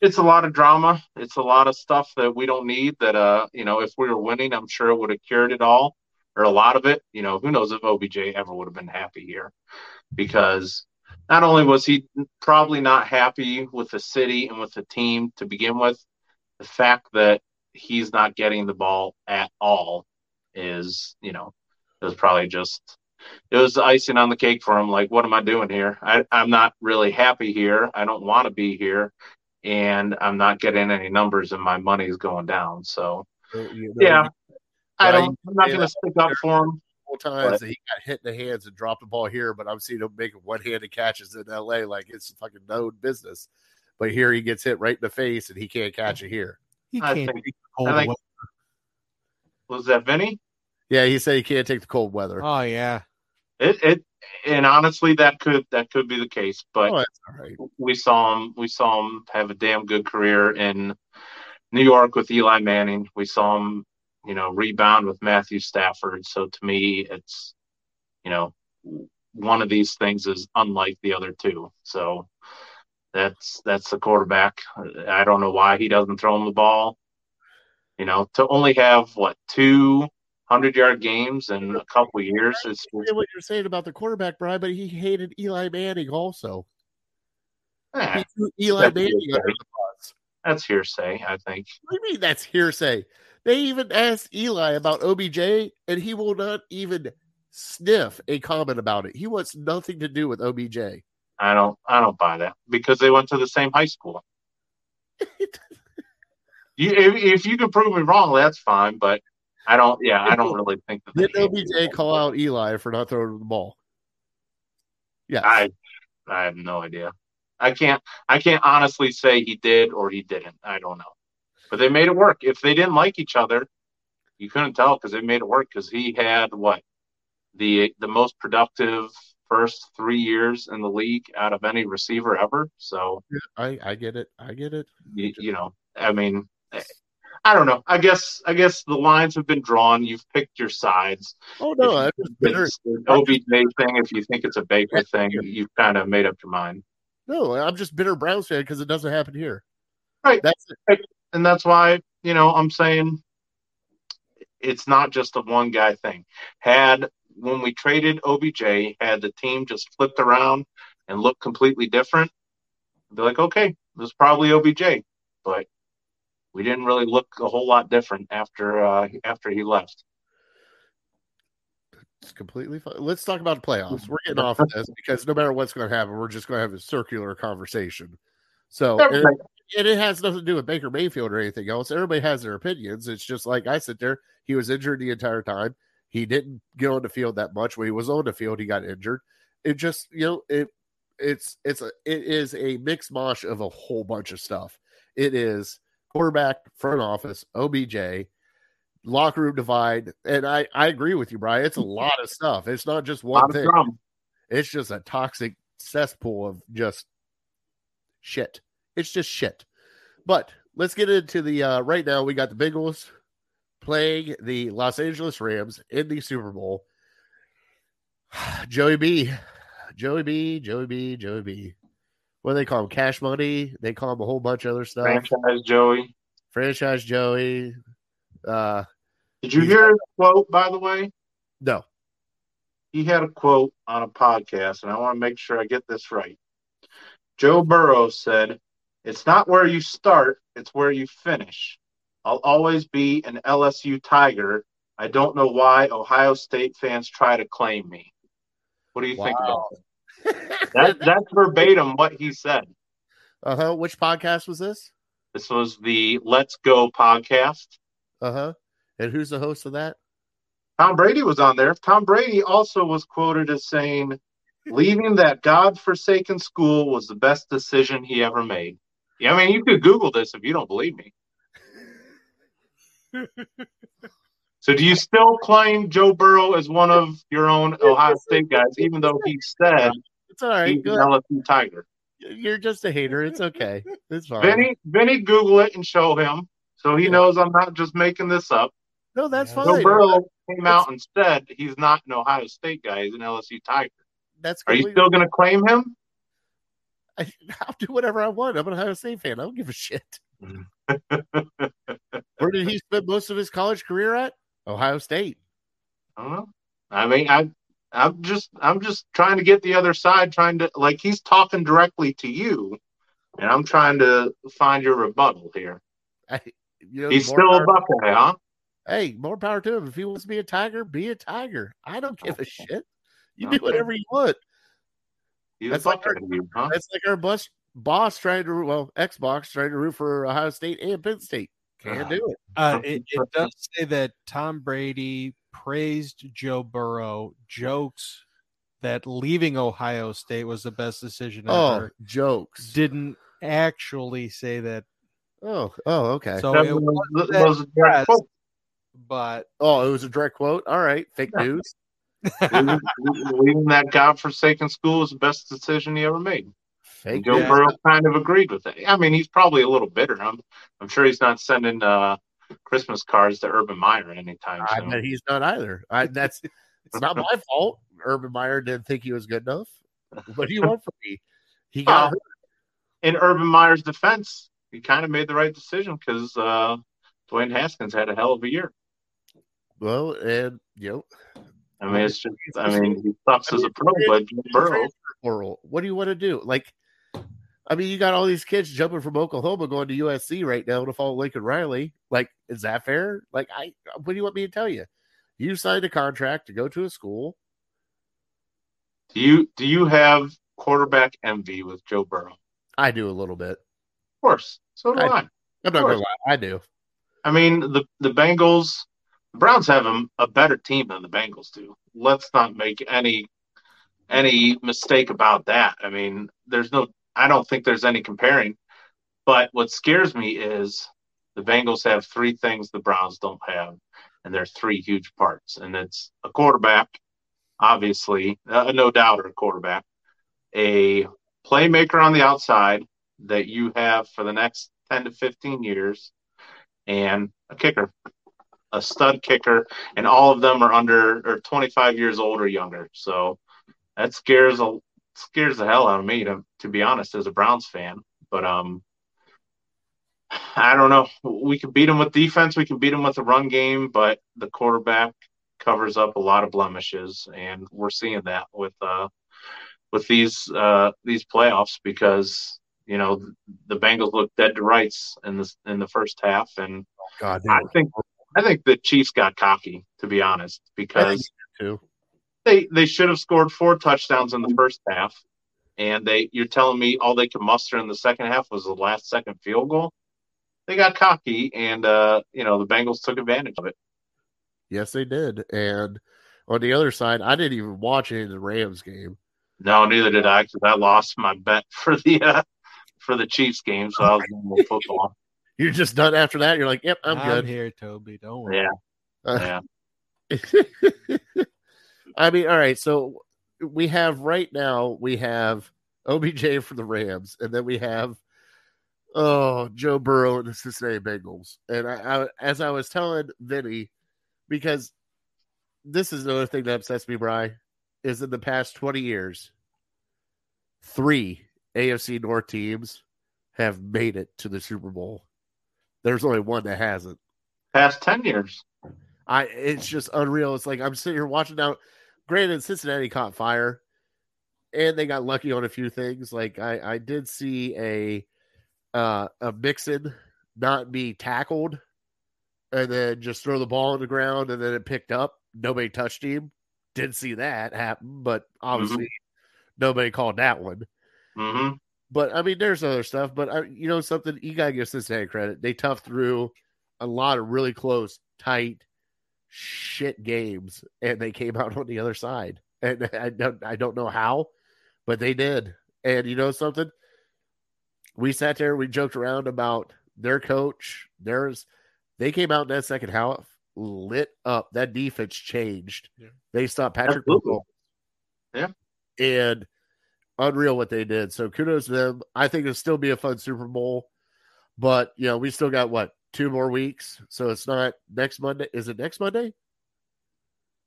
it's a lot of drama. It's a lot of stuff that we don't need. That uh, you know, if we were winning, I'm sure it would have cured it all, or a lot of it. You know, who knows if OBJ ever would have been happy here, because not only was he probably not happy with the city and with the team to begin with, the fact that he's not getting the ball at all is, you know, it was probably just it was icing on the cake for him. Like, what am I doing here? I, I'm not really happy here. I don't want to be here, and I'm not getting any numbers, and my money's going down. So, You know, yeah, I don't. I'm not going to stick up for him. multiple times that he got hit in the hands and dropped the ball here, but I'm seeing him making one-handed catches in LA like it's fucking known business. But here he gets hit right in the face and he can't catch it here. He can't think- take the cold I think- Was that Vinny? Yeah, he said he can't take the cold weather. Oh yeah. It, it, and honestly, that could that could be the case. But oh, that's all right. we saw him. We saw him have a damn good career in New York with Eli Manning. We saw him, you know, rebound with Matthew Stafford. So to me, it's, you know, one of these things is unlike the other two. So that's that's the quarterback. I don't know why he doesn't throw him the ball. You know, to only have what two hundred yard games in a couple years. It's, I get what you're saying about the quarterback, Brian, but he hated Eli Manning also. Eh, he Eli That's Manning hearsay. under the bus. that's hearsay. I think. What do you mean that's hearsay? They even asked Eli about OBJ, and he will not even sniff a comment about it. He wants nothing to do with OBJ. I don't I don't buy that because they went to the same high school. You if, if you can prove me wrong, that's fine. But I don't. Yeah, I don't really think that. Did OBJ call out Eli for not throwing the ball? Yeah, I I have no idea. I can't I can't honestly say he did or he didn't. I don't know. But they made it work. If they didn't like each other, you couldn't tell because they made it work because he had what the the most productive first three years in the league out of any receiver ever. So I, I get it. I get it. you, you know, I mean, I don't know. I guess I guess the lines have been drawn. You've picked your sides. Oh no, I'm just bitter. think it's an OBJ thing, if you think it's a Baker thing, you've kind of made up your mind. No, I'm just bitter Browns fan because it doesn't happen here. Right. That's it. and that's why you know I'm saying it's not just a one guy thing. Had when we traded OBJ, had the team just flipped around and looked completely different, I'd be like, okay, it was probably OBJ, but we didn't really look a whole lot different after uh, after he left. It's completely fine. Let's talk about the playoffs. We're getting off of this because no matter what's going to happen, we're just going to have a circular conversation. So, and, Everything. and it has nothing to do with Baker Mayfield or anything else. Everybody has their opinions. It's just like I sit there. He was injured the entire time. He didn't get on the field that much. When he was on the field, he got injured. It just, you know, it it's it's a it is a mixed mosh of a whole bunch of stuff. It is quarterback, front office, OBJ, locker room divide, and I I agree with you, Brian. It's a lot of stuff. It's not just one thing. It's just a toxic cesspool of just shit. It's just shit. But let's get into the uh right now. We got the Bengals playing the Los Angeles Rams in the Super Bowl. Joey B, Joey B, Joey B, Joey B. What do they call him? Cash money. They call him a whole bunch of other stuff. Franchise Joey. Franchise Joey. Uh, Did you hear his quote, by the way? no. he had a quote on a podcast, and I want to make sure I get this right. Joe Burrow said, It's not where you start, it's where you finish. I'll always be an LSU Tiger. I don't know why Ohio State fans try to claim me. What do you think about Wow. that? That? That's verbatim what he said. uh huh. Which podcast was this? This was the Let's Go podcast. Uh huh. And who's the host of that? Tom Brady was on there. Tom Brady also was quoted as saying, leaving that God-forsaken school was the best decision he ever made. Yeah, I mean, you could Google this if you don't believe me. so, do you still claim Joe Burrow as one of your own Ohio State guys, even though he said It's all right. he's Go an ahead. LSU Tiger? You're just a hater. It's okay. It's fine. Vinny, Vinny, Google it and show him, so he knows I'm not just making this up. No, that's Yeah. Fine. Burrow came out and said he's not an Ohio State guy; he's an LSU Tiger. That's Are you still going to claim him? I, I'll do whatever I want. I'm an Ohio State fan. I don't give a shit. Where did he spend most of his college career at? Ohio State. I don't know. I mean, I, I'm just, I'm just trying to get the other side, trying to like he's talking directly to you, and I'm trying to find your rebuttal here. I, you know, He's still a power- Buckeye, huh? Hey, more power to him. If he wants to be a tiger, be a tiger. I don't give a shit. You do whatever you want. He's That's a like Buckeye, to you, huh? That's like our bus boss trying to well, Xbox trying to root for Ohio State and Penn State. Can't do it. Uh, it, it does say that Tom Brady praised Joe Burrow, jokes that leaving Ohio State was the best decision Oh, ever. jokes. Didn't actually say that, Oh, oh, okay. so That it was, was that that was a direct quote. but Oh, it was a direct quote. All right, fake Yeah. news. leaving, leaving that godforsaken school was the best decision he ever made. Fake Joe news. Burrow kind of agreed with it. I mean, he's probably a little bitter. I'm, I'm sure he's not sending uh, Christmas cards to Urban Meyer anytime I soon. bet he's not either. I, that's it's not my fault. Urban Meyer didn't think he was good enough. What do you want from me? He got Well, in Urban Meyer's defense, he kind of made the right decision because uh, Dwayne Haskins had a hell of a year. well, and you know, I mean, it's just, I mean, he sucks as a pro, but Burrow. What do you want to do? Like, I mean, you got all these kids jumping from Oklahoma going to USC right now to follow Lincoln Riley. Like, is that fair? Like, I what do you want me to tell you? You signed a contract to go to a school. do you do you have quarterback envy with Joe Burrow? I do a little bit. Of course, so do I- I. I'm not gonna lie, I do. I mean, the the Bengals, the Browns have a, a better team than the Bengals do. Let's not make any any mistake about that. I mean, there's no, I don't think there's any comparing. But what scares me is the Bengals have three things the Browns don't have, and they're three huge parts, and it's a quarterback, obviously, uh, no doubt, a quarterback, a playmaker on the outside that you have for the next 10 to 15 years and a kicker, a stud kicker, and all of them are under or 25 years old or younger. So that scares a scares the hell out of me to to be honest as a Browns fan. But um, I don't know. We can beat them with defense. We can beat them with the run game, but the quarterback covers up a lot of blemishes, and we're seeing that with uh with these uh these playoffs because you know the Bengals look dead to rights in the in the first half, and God, I think I think the Chiefs got cocky to be honest because too. They they should have scored four touchdowns in the first half, and they you're telling me all they could muster in the second half was the last second field goal. They got cocky, and uh, you know the Bengals took advantage of it. Yes, they did. And on the other side, I didn't even watch any of the Rams game. No, neither did I because I lost my bet for the uh, for the Chiefs game, so I was going with football. You're just done after that. You're like, yep, I'm, I'm, good. here, Toby. Don't worry. Yeah, Uh, yeah. I mean, all right. So we have right now we have OBJ for the Rams, and then we have oh Joe Burrow and the Cincinnati Bengals. And I, I as I was telling Vinny, because this is another thing that upsets me, Bry, is in the past twenty years, three AFC North teams have made it to the Super Bowl. There's only one that hasn't. Past ten years. I it's just unreal. It's like I'm sitting here watching now. Granted, Cincinnati caught fire, and they got lucky on a few things. Like I, I did see a uh a Mixon not be tackled, and then just throw the ball on the ground, and then it picked up. Nobody touched him. Didn't see that happen, but obviously nobody called that one. hmm But I mean, there's other stuff. But I, you know, something you gotta give Cincinnati credit. They toughed through a lot of really close, tight, shit games, and they came out on the other side. And I don't, I don't know how, but they did. And you know something? We sat there, we joked around about their coach. Theirs, they came out in that second half lit up. That defense changed. Yeah. They stopped Patrick Absolutely. Mahomes. And unreal what they did. So kudos to them. I think it'll still be a fun Super Bowl. But you know, we still got what two more weeks. So it's not next Monday. Is it next Monday?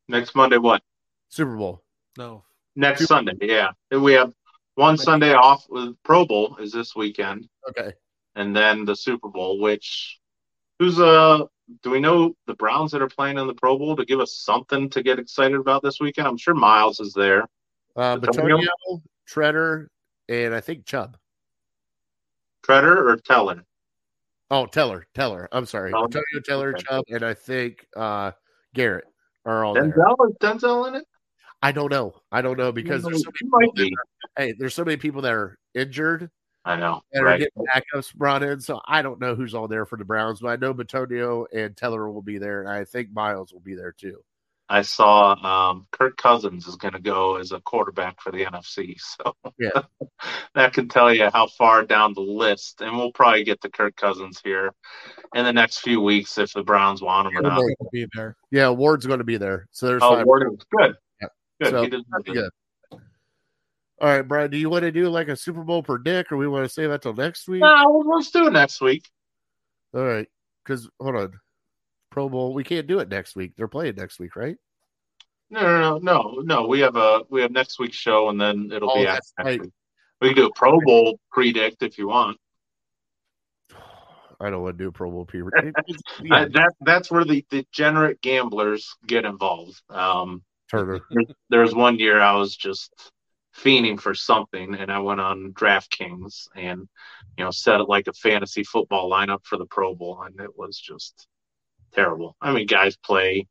Next Monday, what? Super Bowl. No. Next Sunday, yeah. We have one Sunday off with Pro Bowl is this weekend, Okay. and then the Super Bowl. Which who's uh? Do we know the Browns that are playing in the Pro Bowl to give us something to get excited about this weekend? I'm sure Miles is there. Uh, Antonio? Bitonio, Treader, and I think Chubb. Treader or Teller? Oh, Teller, Teller. I'm sorry, Oh, Antonio Teller, okay. Chubb, and I think uh, Garrett are all there. Denzel is Denzel in it? I don't know. I don't know because there's so many be. hey, there's so many people that are injured I know. that are getting backups brought in. So I don't know who's all there for the Browns, but I know Bitonio and Teller will be there, and I think Miles will be there too. I saw um, Kirk Cousins is going to go as a quarterback for the NFC. So Yeah. that can tell you how far down the list. And we'll probably get to Kirk Cousins here in the next few weeks if the Browns want him or not. Be there. Yeah, Ward's going to be there, so there's Oh, five. Warden's good. Yeah. Good. So, he did That'd be good. good. All right, Brian, do you want to do like a Super Bowl predict, or we want to save that till next week? No, well, let's do it next week. All right, because hold on, Pro Bowl, we can't do it next week. They're playing next week, right? No, no, no, no, no. We have a we have next week's show, and then it'll Oh, be after right. We can do a Pro Bowl predict if you want. I don't want to do a Pro Bowl pre. I- that that's where the degenerate gamblers get involved. Um, Turner. there, there was one year I was just fiending for something, and I went on DraftKings and you know set it like a fantasy football lineup for the Pro Bowl, and it was just terrible. I mean, guys play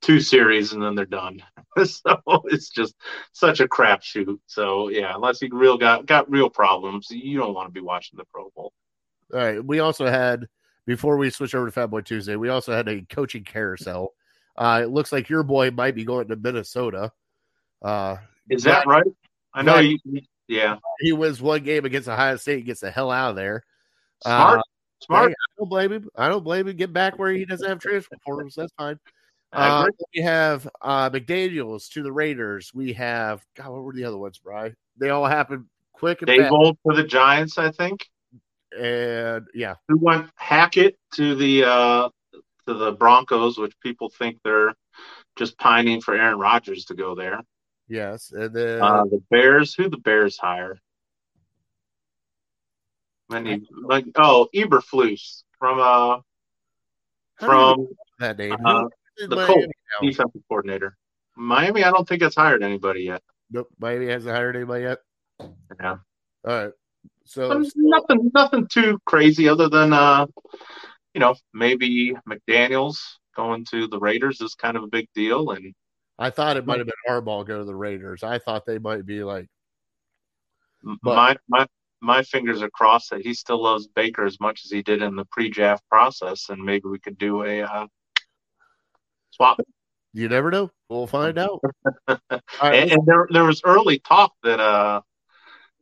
two series and then they're done, so it's just such a crapshoot. So yeah, unless you real got got real problems, you don't want to be watching the Pro Bowl. All right. We also had before we switch over to Fat Boy Tuesday, we also had a coaching carousel. Uh, it looks like your boy might be going to Minnesota. Uh, Is that right? I know you. Yeah, he wins one game against Ohio State, and gets the hell out of there. smart, Uh, smart. Hey, I don't blame him. I don't blame him. Get back where he doesn't have transfer portals. That's fine. Uh, we have uh, McDaniels to the Raiders. We have God. What were the other ones, Bry? They all happened quick and Dave fast. For the Giants, I think. And yeah, who went Hackett to the uh to the Broncos, which people think they're just pining for Aaron Rodgers to go there. yes, and then Uh, the Bears, who the Bears hire? Many like oh Eberflus from uh how do you from that name. uh, the Colts. defensive coordinator. Miami, I don't think it's hired anybody yet. Nope, Miami hasn't hired anybody yet. Yeah. All right, so Um, nothing nothing too crazy other than uh you know maybe McDaniels going to the Raiders is kind of a big deal and I thought it might have been Harbaugh go to the Raiders. I thought they might be like, But- my my my fingers are crossed that he still loves Baker as much as he did in the pre-draft process, and maybe we could do a uh, swap. you never know. We'll find out. Right, And, and there there was early talk that uh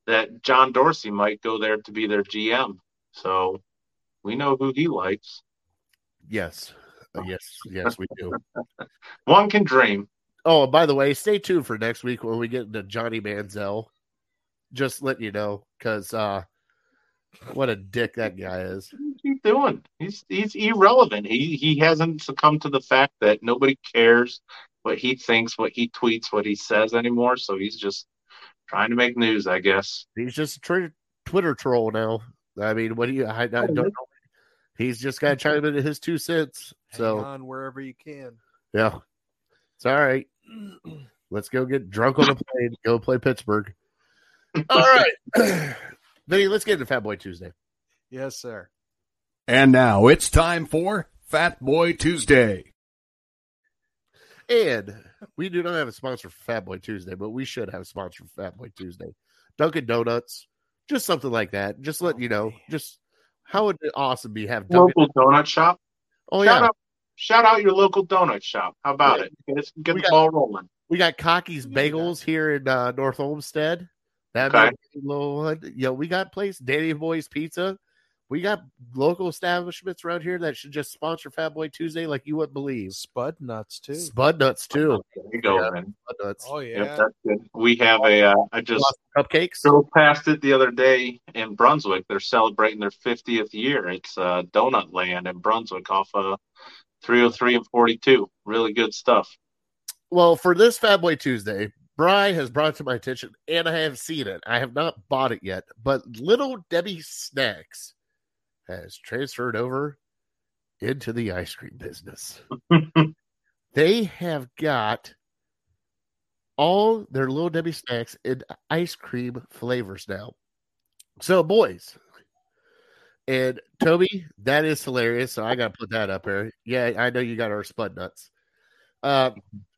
that John Dorsey might go there to be their GM, so we know who he likes. yes, Uh, yes, yes, we do. One can dream. Oh, by the way, stay tuned for next week when we get into Johnny Manziel. Just letting you know, because uh, what a dick that guy is. What's he doing? He's he's irrelevant. He he hasn't succumbed to the fact that nobody cares what he thinks, what he tweets, what he says anymore. So he's just trying to make news, I guess. He's just a tr- Twitter troll now. I mean, what do you? I, I don't know. He's just got to chime in his two cents. Hang So on wherever you can. yeah, it's all right. Let's go get drunk on the plane. Go play Pittsburgh. All right, Vinny. Let's get into Fat Boy Tuesday. Yes, sir. And now it's time for Fat Boy Tuesday. And we do not have a sponsor for Fat Boy Tuesday, but we should have a sponsor for Fat Boy Tuesday. Dunkin' Donuts, just something like that. Just let you know. Just how would it awesome be have Dunkin'? Local donut shop. Oh shout yeah, out shout out your local donut shop. How about it? Get, get We the got- ball rolling. we got Cocky's Yeah, Bagels here in uh, North Olmsted. That Okay. little one. Yo, we got place Danny Boy's Pizza. We got local establishments around here that should just sponsor Fat Boy Tuesday like you wouldn't believe. Spud nuts too. Spud nuts too. There you go, Yeah. man. Spud nuts. Oh Yep, yeah. that's good. We have a. Uh, I just Cupcakes. drove past it the other day in Brunswick. They're celebrating their 50th year. It's uh, Donut Land in Brunswick off of 303 and 42. Really good stuff. Well, for this Fat Boy Tuesday, Bry has brought to my attention, and I have seen it. I have not bought it yet, but Little Debbie Snacks has transferred over into the ice cream business. they have got all their Little Debbie Snacks in ice cream flavors now. So, boys, and Toby, that is hilarious. So I got to put that up here. Yeah, I know you got our spud nuts. Um,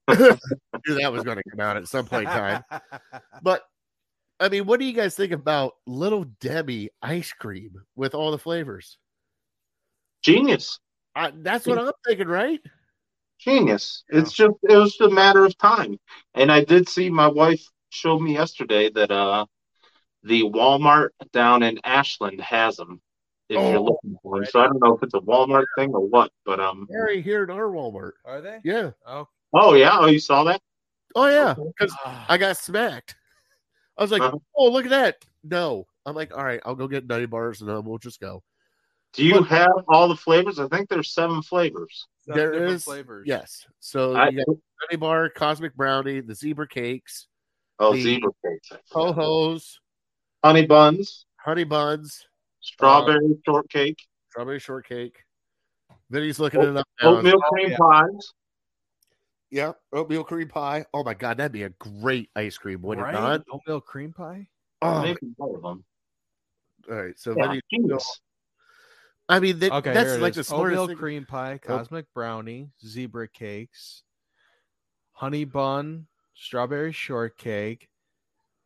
knew that was going to come out at some point in time. But I mean, what do you guys think about Little Debbie ice cream with all the flavors? Genius. I, that's what I'm thinking, right? Genius. It's just it was just a matter of time. And I did see my wife showed me yesterday that uh the Walmart down in Ashland has them if Oh, you're looking for them. So I don't know if it's a Walmart thing or what, but um Harry here at our Walmart. Are they? Yeah. Oh. Oh yeah, oh you saw that? Oh yeah. Because I got smacked. I was like, Uh-huh. oh look at that. No. I'm like, all right, I'll go get nutty bars and then we'll just go. Do you Look- have all the flavors? I think there's seven flavors. Seven there different is- flavors. Yes. So I, you got nutty bar, cosmic brownie, the zebra cakes, oh, zebra cakes. I ho hos, Honey buns, honey buns, strawberry shortcake, strawberry shortcake. Then he's looking it up now. oatmeal Oh, cream yeah. pies. Yeah, oatmeal cream pie. Oh my god, that'd be a great ice cream, would right? it not? Oatmeal cream pie. Oh, Maybe more of them. all right. So Yeah, Vinny, genius. I mean, that, Okay, that's like the is. smartest oatmeal thing. cream pie, oh. cosmic brownie, zebra cakes, honey bun, strawberry shortcake,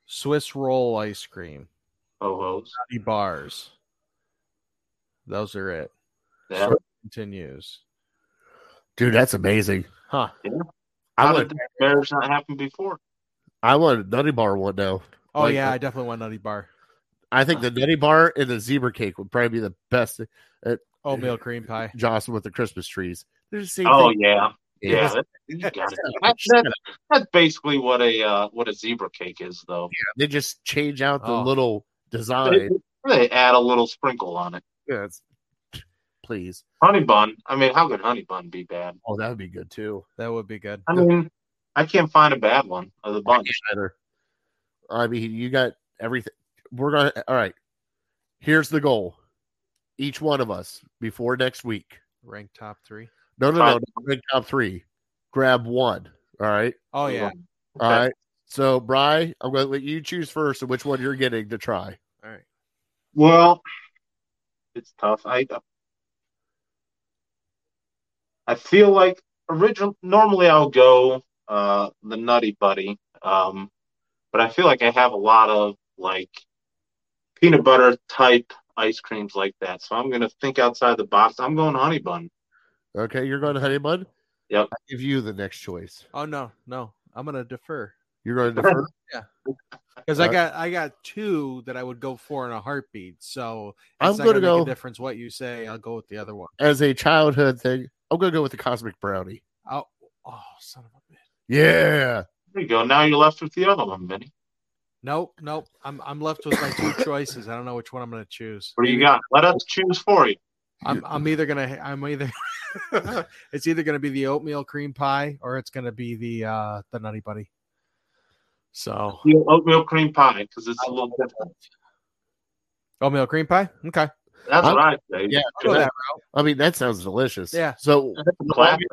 Swiss roll ice cream, Ho-hos. nutty bars. Those are it. Yeah. Story continues. Dude, that's amazing. Huh. I want, did that marriage not happen before? I want a nutty bar one now. Oh Like, yeah, uh, I definitely want nutty bar. I think the nutty bar and the zebra cake would probably be the best. Uh, Oatmeal cream pie. Jocelyn with the Christmas trees. They're the same Oh thing. yeah, Yeah. yeah. that- you gotta- that- that's basically what a uh, what a zebra cake is, though. Yeah, They just change out the Oh. little They, design. they add a little sprinkle on it. Yeah, it's- please. Honey bun. I mean, how could honey bun be bad? Oh, that would be good too. That would be good. I mean, I can't find a bad one of the bunch. better. I mean, you got everything. We're gonna. All right. Here's the goal. Each one of us before next week. Rank top three. No, no, no. Top- no big top three. Grab one. All right. Oh yeah. All right. So, Bry, I'm going to let you choose first and which one you're getting to try. All right. Well, it's tough. I I feel like original. Normally, I'll go uh, the Nutty Buddy, um, but I feel like I have a lot of like peanut butter type ice creams like that. So I'm gonna think outside the box. I'm going Honey Bun. Okay. You're going to Honey Bun? Yep. I give you the next choice. Oh no, no. I'm gonna defer. You're going to defer? yeah, Because I Uh, got I got two that I would go for in a heartbeat. So I'm gonna gonna make go- a difference what you say. I'll go with the other one. As a childhood thing, I'm going to go with the Cosmic Brownie. Oh, oh, son of a bitch. Yeah. There you go. Now you're left with the other one, Vinny. Nope, nope. I'm I'm left with my two choices. I don't know which one I'm gonna choose. What do you got? Let us choose for you. I'm I'm either gonna I'm either it's either gonna be the oatmeal cream pie or it's gonna be the uh the nutty buddy. So The oatmeal cream pie because it's a little different. oatmeal cream pie. Okay. That's I'm- what I say. Yeah. I'll go that route. I mean, that sounds delicious. Yeah. So, That's a classic.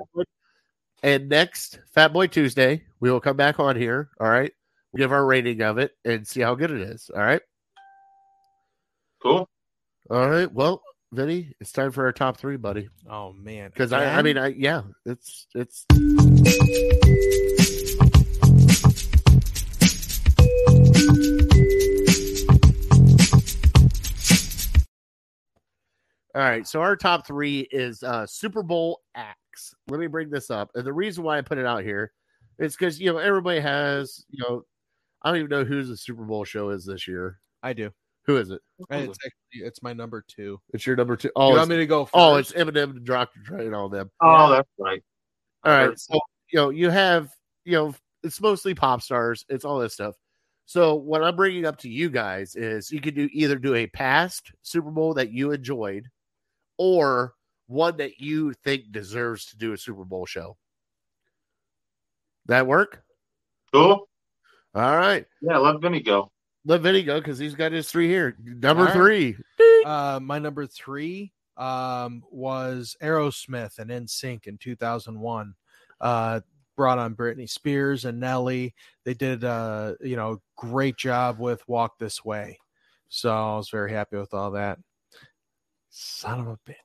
and next Fat Boy Tuesday, we will come back on here. All right. We'll give our rating of it and see how good it is. All right. Cool. All right. Well, Vinny, it's time for our top three, buddy. Oh man. Because I, I mean, I yeah, it's it's. All right, so our top three is uh, Super Bowl acts. Let me bring this up, and the reason why I put it out here is because you know everybody has you know I don't even know who the Super Bowl show is this year. I do. Who is it? It's actually it's my number two. It's your number two. Oh, you want me to go first? oh, it's Eminem, and Dr. Dre, and all them. Oh, that's right. All I right. heard So, you know, you have, you know, it's mostly pop stars. It's all this stuff. So, what I'm bringing up to you guys is you could do either do a past Super Bowl that you enjoyed or one that you think deserves to do a Super Bowl show. That work? Cool. All right. Yeah, let Vinny go. Let Vinny go because he's got his three here. Number All right. three. Uh, my number three um, was Aerosmith and NSYNC in 2001. Uh, brought on Britney Spears and Nelly. They did, uh, you know, great job with Walk This Way. So I was very happy with all that. Son of a bitch.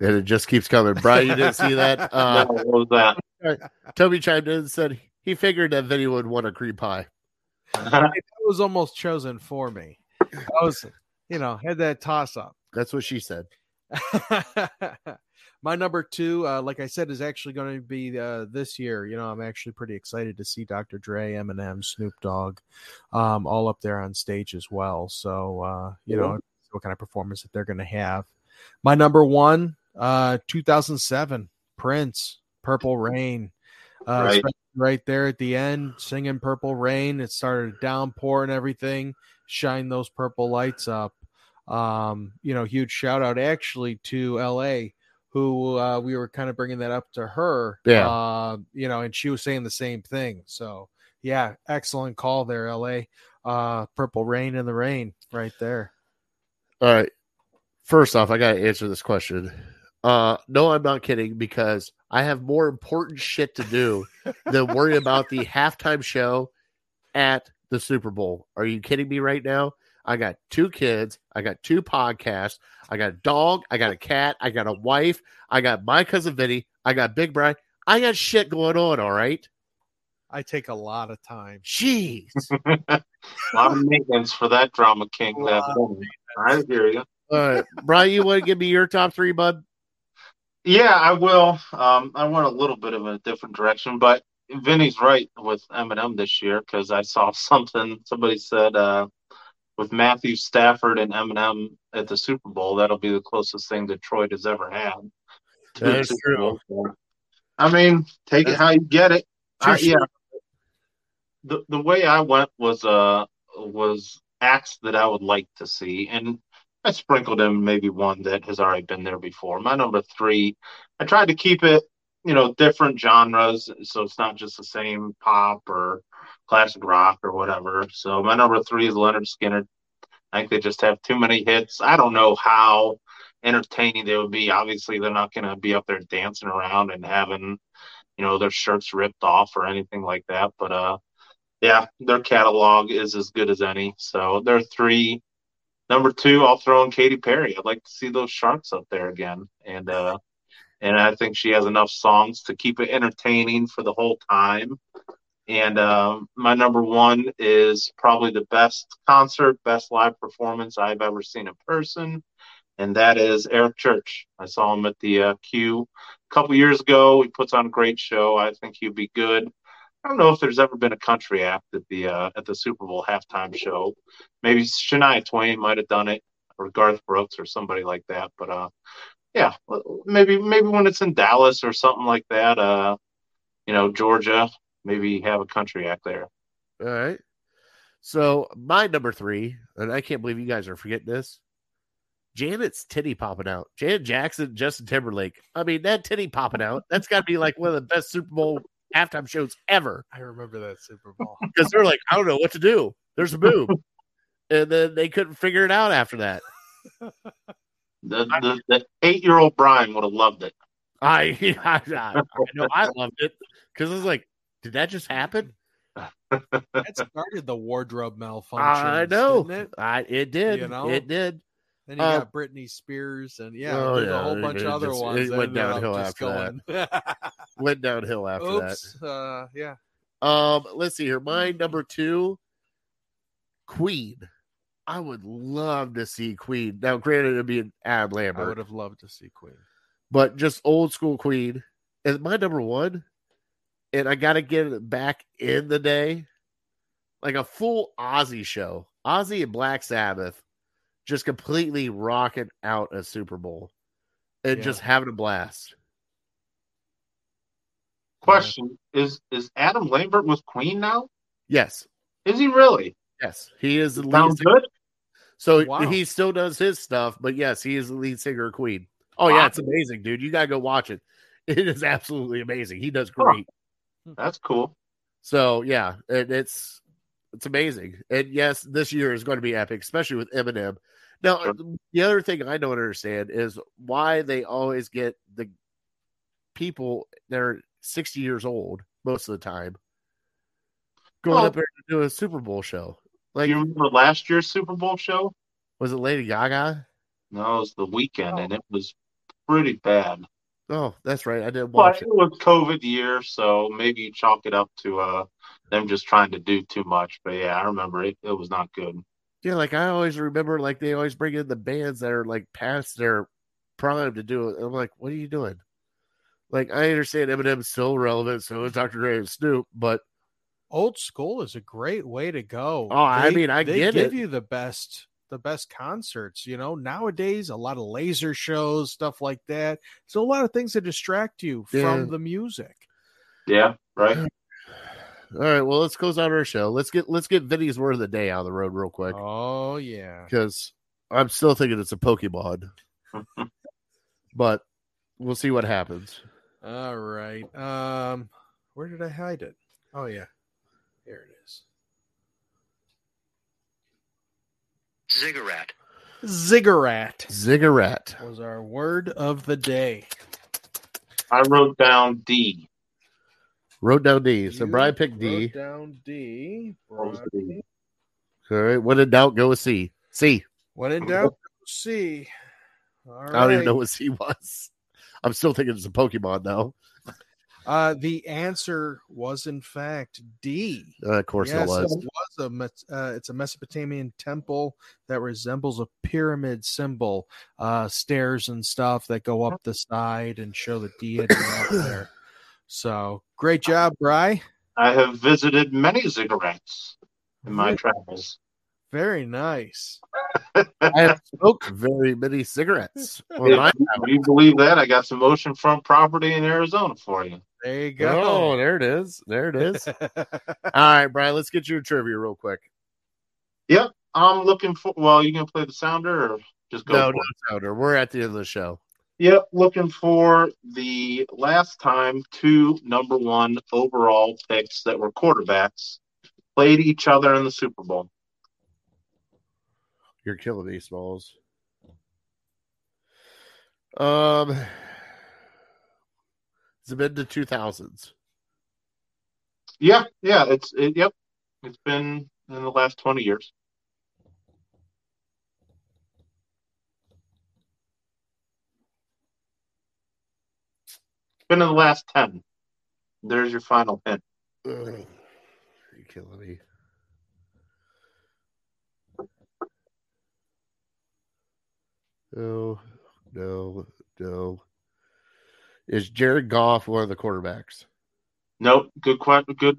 And it just keeps coming. Brian, you didn't see that? Uh, No, what was that? Toby chimed in and said he figured that Vinny would want a cream pie. It was almost chosen for me. I was, you know, had that toss up. That's what she said. My number two, uh, like I said, is actually going to be uh, this year. You know, I'm actually pretty excited to see Dr. Dre, Eminem, Snoop Dogg, um, all up there on stage as well. So, uh, you know, what kind of performance that they're going to have. My number one, uh, 2007, Prince, Purple Rain. Uh, Right. right there at the end, singing Purple Rain. It started to downpour and everything. Shine those purple lights up. Um, you know, huge shout out actually to LA, who uh, we were kind of bringing that up to her. Yeah. Uh, you know, and she was saying the same thing. So, yeah, excellent call there, LA. Uh, Purple Rain in the Rain right there. All right. First off, I got to answer this question. Uh, no, I'm not kidding because I have more important shit to do than worry about the halftime show at the Super Bowl. Are you kidding me right now? I got two kids. I got two podcasts. I got a dog. I got a cat. I got a wife. I got my cousin Vinny. I got Big Brian. I got shit going on. All right. I take a lot of time. Jeez. A lot of maintenance for that drama king. That I hear you. All right. Brian, you want to give me your top three, bud? Yeah, I will. Um, I went a little bit of a different direction, but Vinny's right with Eminem this year because I saw something. Somebody said uh, with Matthew Stafford and Eminem at the Super Bowl, that'll be the closest thing Detroit has ever had. to That the is Super true. Bowl. I mean, take it how you get it. I, True. yeah. The the way I went was uh was acts that I would like to see, and I sprinkled in maybe one that has already been there before. My number three, I tried to keep it, you know, different genres, so it's not just the same pop or classic rock or whatever. So my number three is Lynyrd Skynyrd. I think they just have too many hits. I don't know how entertaining they would be. Obviously, they're not going to be up there dancing around and having, you know, their shirts ripped off or anything like that. But uh, yeah, their catalog is as good as any. So they're three. Number two, I'll throw in Katy Perry. I'd like to see those sharks up there again, and uh, and I think she has enough songs to keep it entertaining for the whole time. And uh, my number one is probably the best concert, best live performance I've ever seen in person, and that is Eric Church. I saw him at the uh, Q a couple years ago. He puts on a great show. I think he'd be good. I don't know if there's ever been a country act at the uh, at the Super Bowl halftime show. Maybe Shania Twain might have done it, or Garth Brooks, or somebody like that. But uh, yeah, maybe maybe when it's in Dallas or something like that. Uh, you know, Georgia, maybe have a country act there. All right. So my number three, and I can't believe you guys are forgetting this. Janet's titty popping out. Janet Jackson, Justin Timberlake. I mean, that titty popping out. That's got to be like one of the best Super Bowl halftime shows ever. I remember that Super Bowl. Because they're like, I don't know what to do. There's a boob, and then they couldn't figure it out after that. The the, the eight year old Brian would have loved it. I I, I, I know I loved it because I was like, did that just happen? that started the wardrobe malfunction. I know. Didn't it? I it did. You know? It did. Then you Uh, got Britney Spears and yeah, Oh, there's yeah, a whole bunch it of other just- ones. it went downhill after going, Went downhill after that. Oops. Uh, yeah. Um, let's see here. My number two, Queen. I would love to see Queen. Now, granted, it'd be an Adam Lambert. I would have loved to see Queen. but just old school Queen. And my number one, and I got to get it back in the day, like a full Ozzy show. Ozzy and Black Sabbath just completely rocking out a Super Bowl and Yeah. just having a blast. Question: Is is Adam Lambert with Queen now? Yes, Is he really? yes, he is the lead. Sounds singer. good. So Wow. he still does his stuff, but yes, he is the lead singer of Queen. Oh yeah, Wow. it's amazing, dude. You gotta go watch it. It is absolutely amazing. He does Huh. great. That's cool. So yeah, it, it's it's amazing. And yes, this year is going to be epic, especially with Eminem. Now, Sure. the other thing I don't understand is why they always get the people that are 60 years old most of the time going Well- up there to do a Super Bowl show. Like, you remember last year's Super Bowl show? was it Lady Gaga? No, it was the Weeknd, and it was pretty bad. Oh, that's right. I didn't But watch it it. was COVID year, so maybe you chalk it up to uh them just trying to do too much. But yeah, I remember it. It was not good. Yeah, like I always remember, like they always bring in the bands that are like past their prime to do it. I'm like, what are you doing? Like I understand Eminem's still relevant, so is Dr. Dre and Snoop, but Old school is a great way to go. Oh, I mean, I they get give it. you the best the best concerts. You know, nowadays a lot of laser shows, stuff like that. So a lot of things that distract you Yeah. from the music. Yeah, right. all right, well let's close out our show. Let's get let's get Vinny's word of the day out of the road real quick Oh yeah. because I'm still thinking it's a Pokemon, but we'll see what happens. All right. Um, where did I hide it? Oh yeah, here it is. Ziggurat. Ziggurat Ziggurat. was our word of the day. I wrote down D. Wrote down D. So You Brian picked D. down D. What was the D? All right. When in doubt, go with C. C. When in doubt, C. All I don't even know what C was. I'm still thinking it's a Pokemon though. Uh, the answer was in fact D. Uh, of course yes, it was. It was a Mes- uh, it's a Mesopotamian temple that resembles a pyramid symbol, uh, stairs and stuff that go up the side and show the deity up there. So great job, Bry. I have visited many ziggurats in my travels. Very nice. I have smoked very many cigarettes. Well, If, you believe that, I got some oceanfront property in Arizona for you. There you go. Oh, go. there it is. There it is. All right, Brian, let's get you a trivia real quick. Yep. I'm looking for. Well, you gonna play the sounder or just go? No, no sounder. We're at the end of the show. Yep, looking for the last time two number one overall picks that were quarterbacks played each other in the Super Bowl. You're killing me, Smalls. Um, it's been the 2000s. Yeah, yeah, it's it, yep, it's been in the last twenty years. Been in the last ten. There's your final hint. Ugh, you're killing me. No, no, no. Is Jared Goff one of the quarterbacks? Nope. Good question. Good,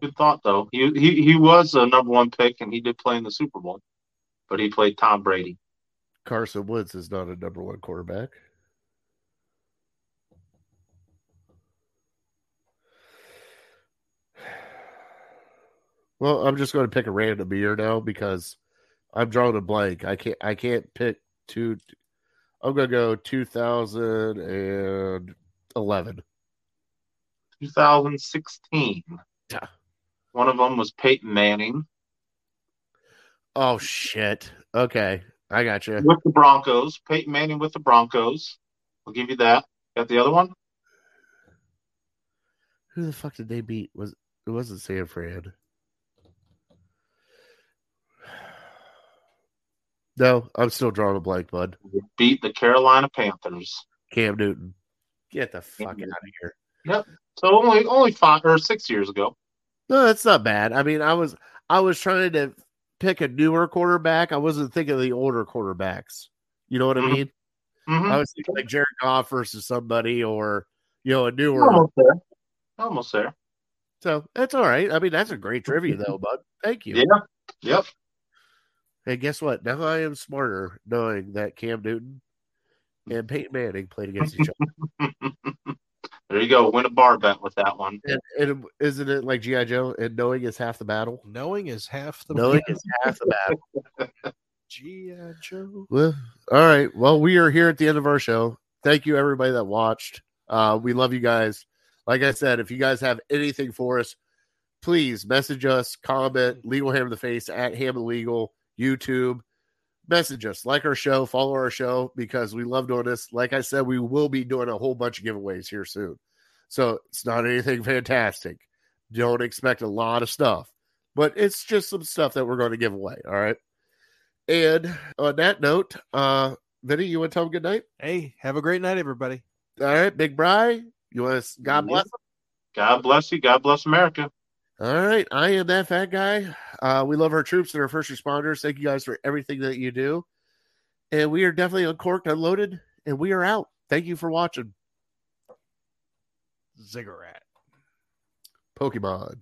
good thought though. He he he was a number one pick, and he did play in the Super Bowl, but he played Tom Brady. Carson Wentz is not a number one quarterback. Well, I'm just going to pick a random year now because I'm drawing a blank. I can't. I can't pick two. I'm to go 2011. 2016. Yeah. One of them was Peyton Manning Oh shit. Okay, I got you. with the Broncos. Peyton Manning with the Broncos. I'll give you that. Got the other one? Who the fuck did they beat? Was it wasn't San Fran? No, I'm still drawing a blank, bud. Beat the Carolina Panthers. Cam Newton. Get the fuck out of here. Yep. So only only five or six years ago. No, that's not bad. I mean, I was I was trying to pick a newer quarterback. I wasn't thinking of the older quarterbacks. You know what I Mhm. mean? Mhm. I was thinking like Jared Goff versus somebody or you know a newer. Almost there. Almost there. So that's all right. I mean, that's a great trivia though, bud. Thank you. Yeah. Yep. And guess what? Now I am smarter knowing that Cam Newton and Peyton Manning played against each other. there you go. Win a bar bet with that one. And, and isn't it like G.I. Joe? And knowing is half the battle. Knowing is half the Knowing is half the battle. G.I. Joe. Well, all right. Well, we are here at the end of our show. Thank you, everybody that watched. Uh, we love you guys. Like I said, if you guys have anything for us, please message us, comment, legal ham in the face at ham legal, YouTube. Message us, like our show, follow our show because we love doing this. Like I said, we will be doing a whole bunch of giveaways here soon. So it's not anything fantastic. Don't expect a lot of stuff, but it's just some stuff that we're going to give away. All right. And on that note, uh, Vinny, you want to tell them good night? Hey, have a great night, everybody. All right, Big Bry, you want to, God Yeah. bless. God bless you. God bless America. All right, I am that fat guy. Uh, we love our troops and our first responders. Thank you guys for everything that you do. And we are definitely uncorked, unloaded, and we are out. Thank you for watching Ziggurat. Pokemon.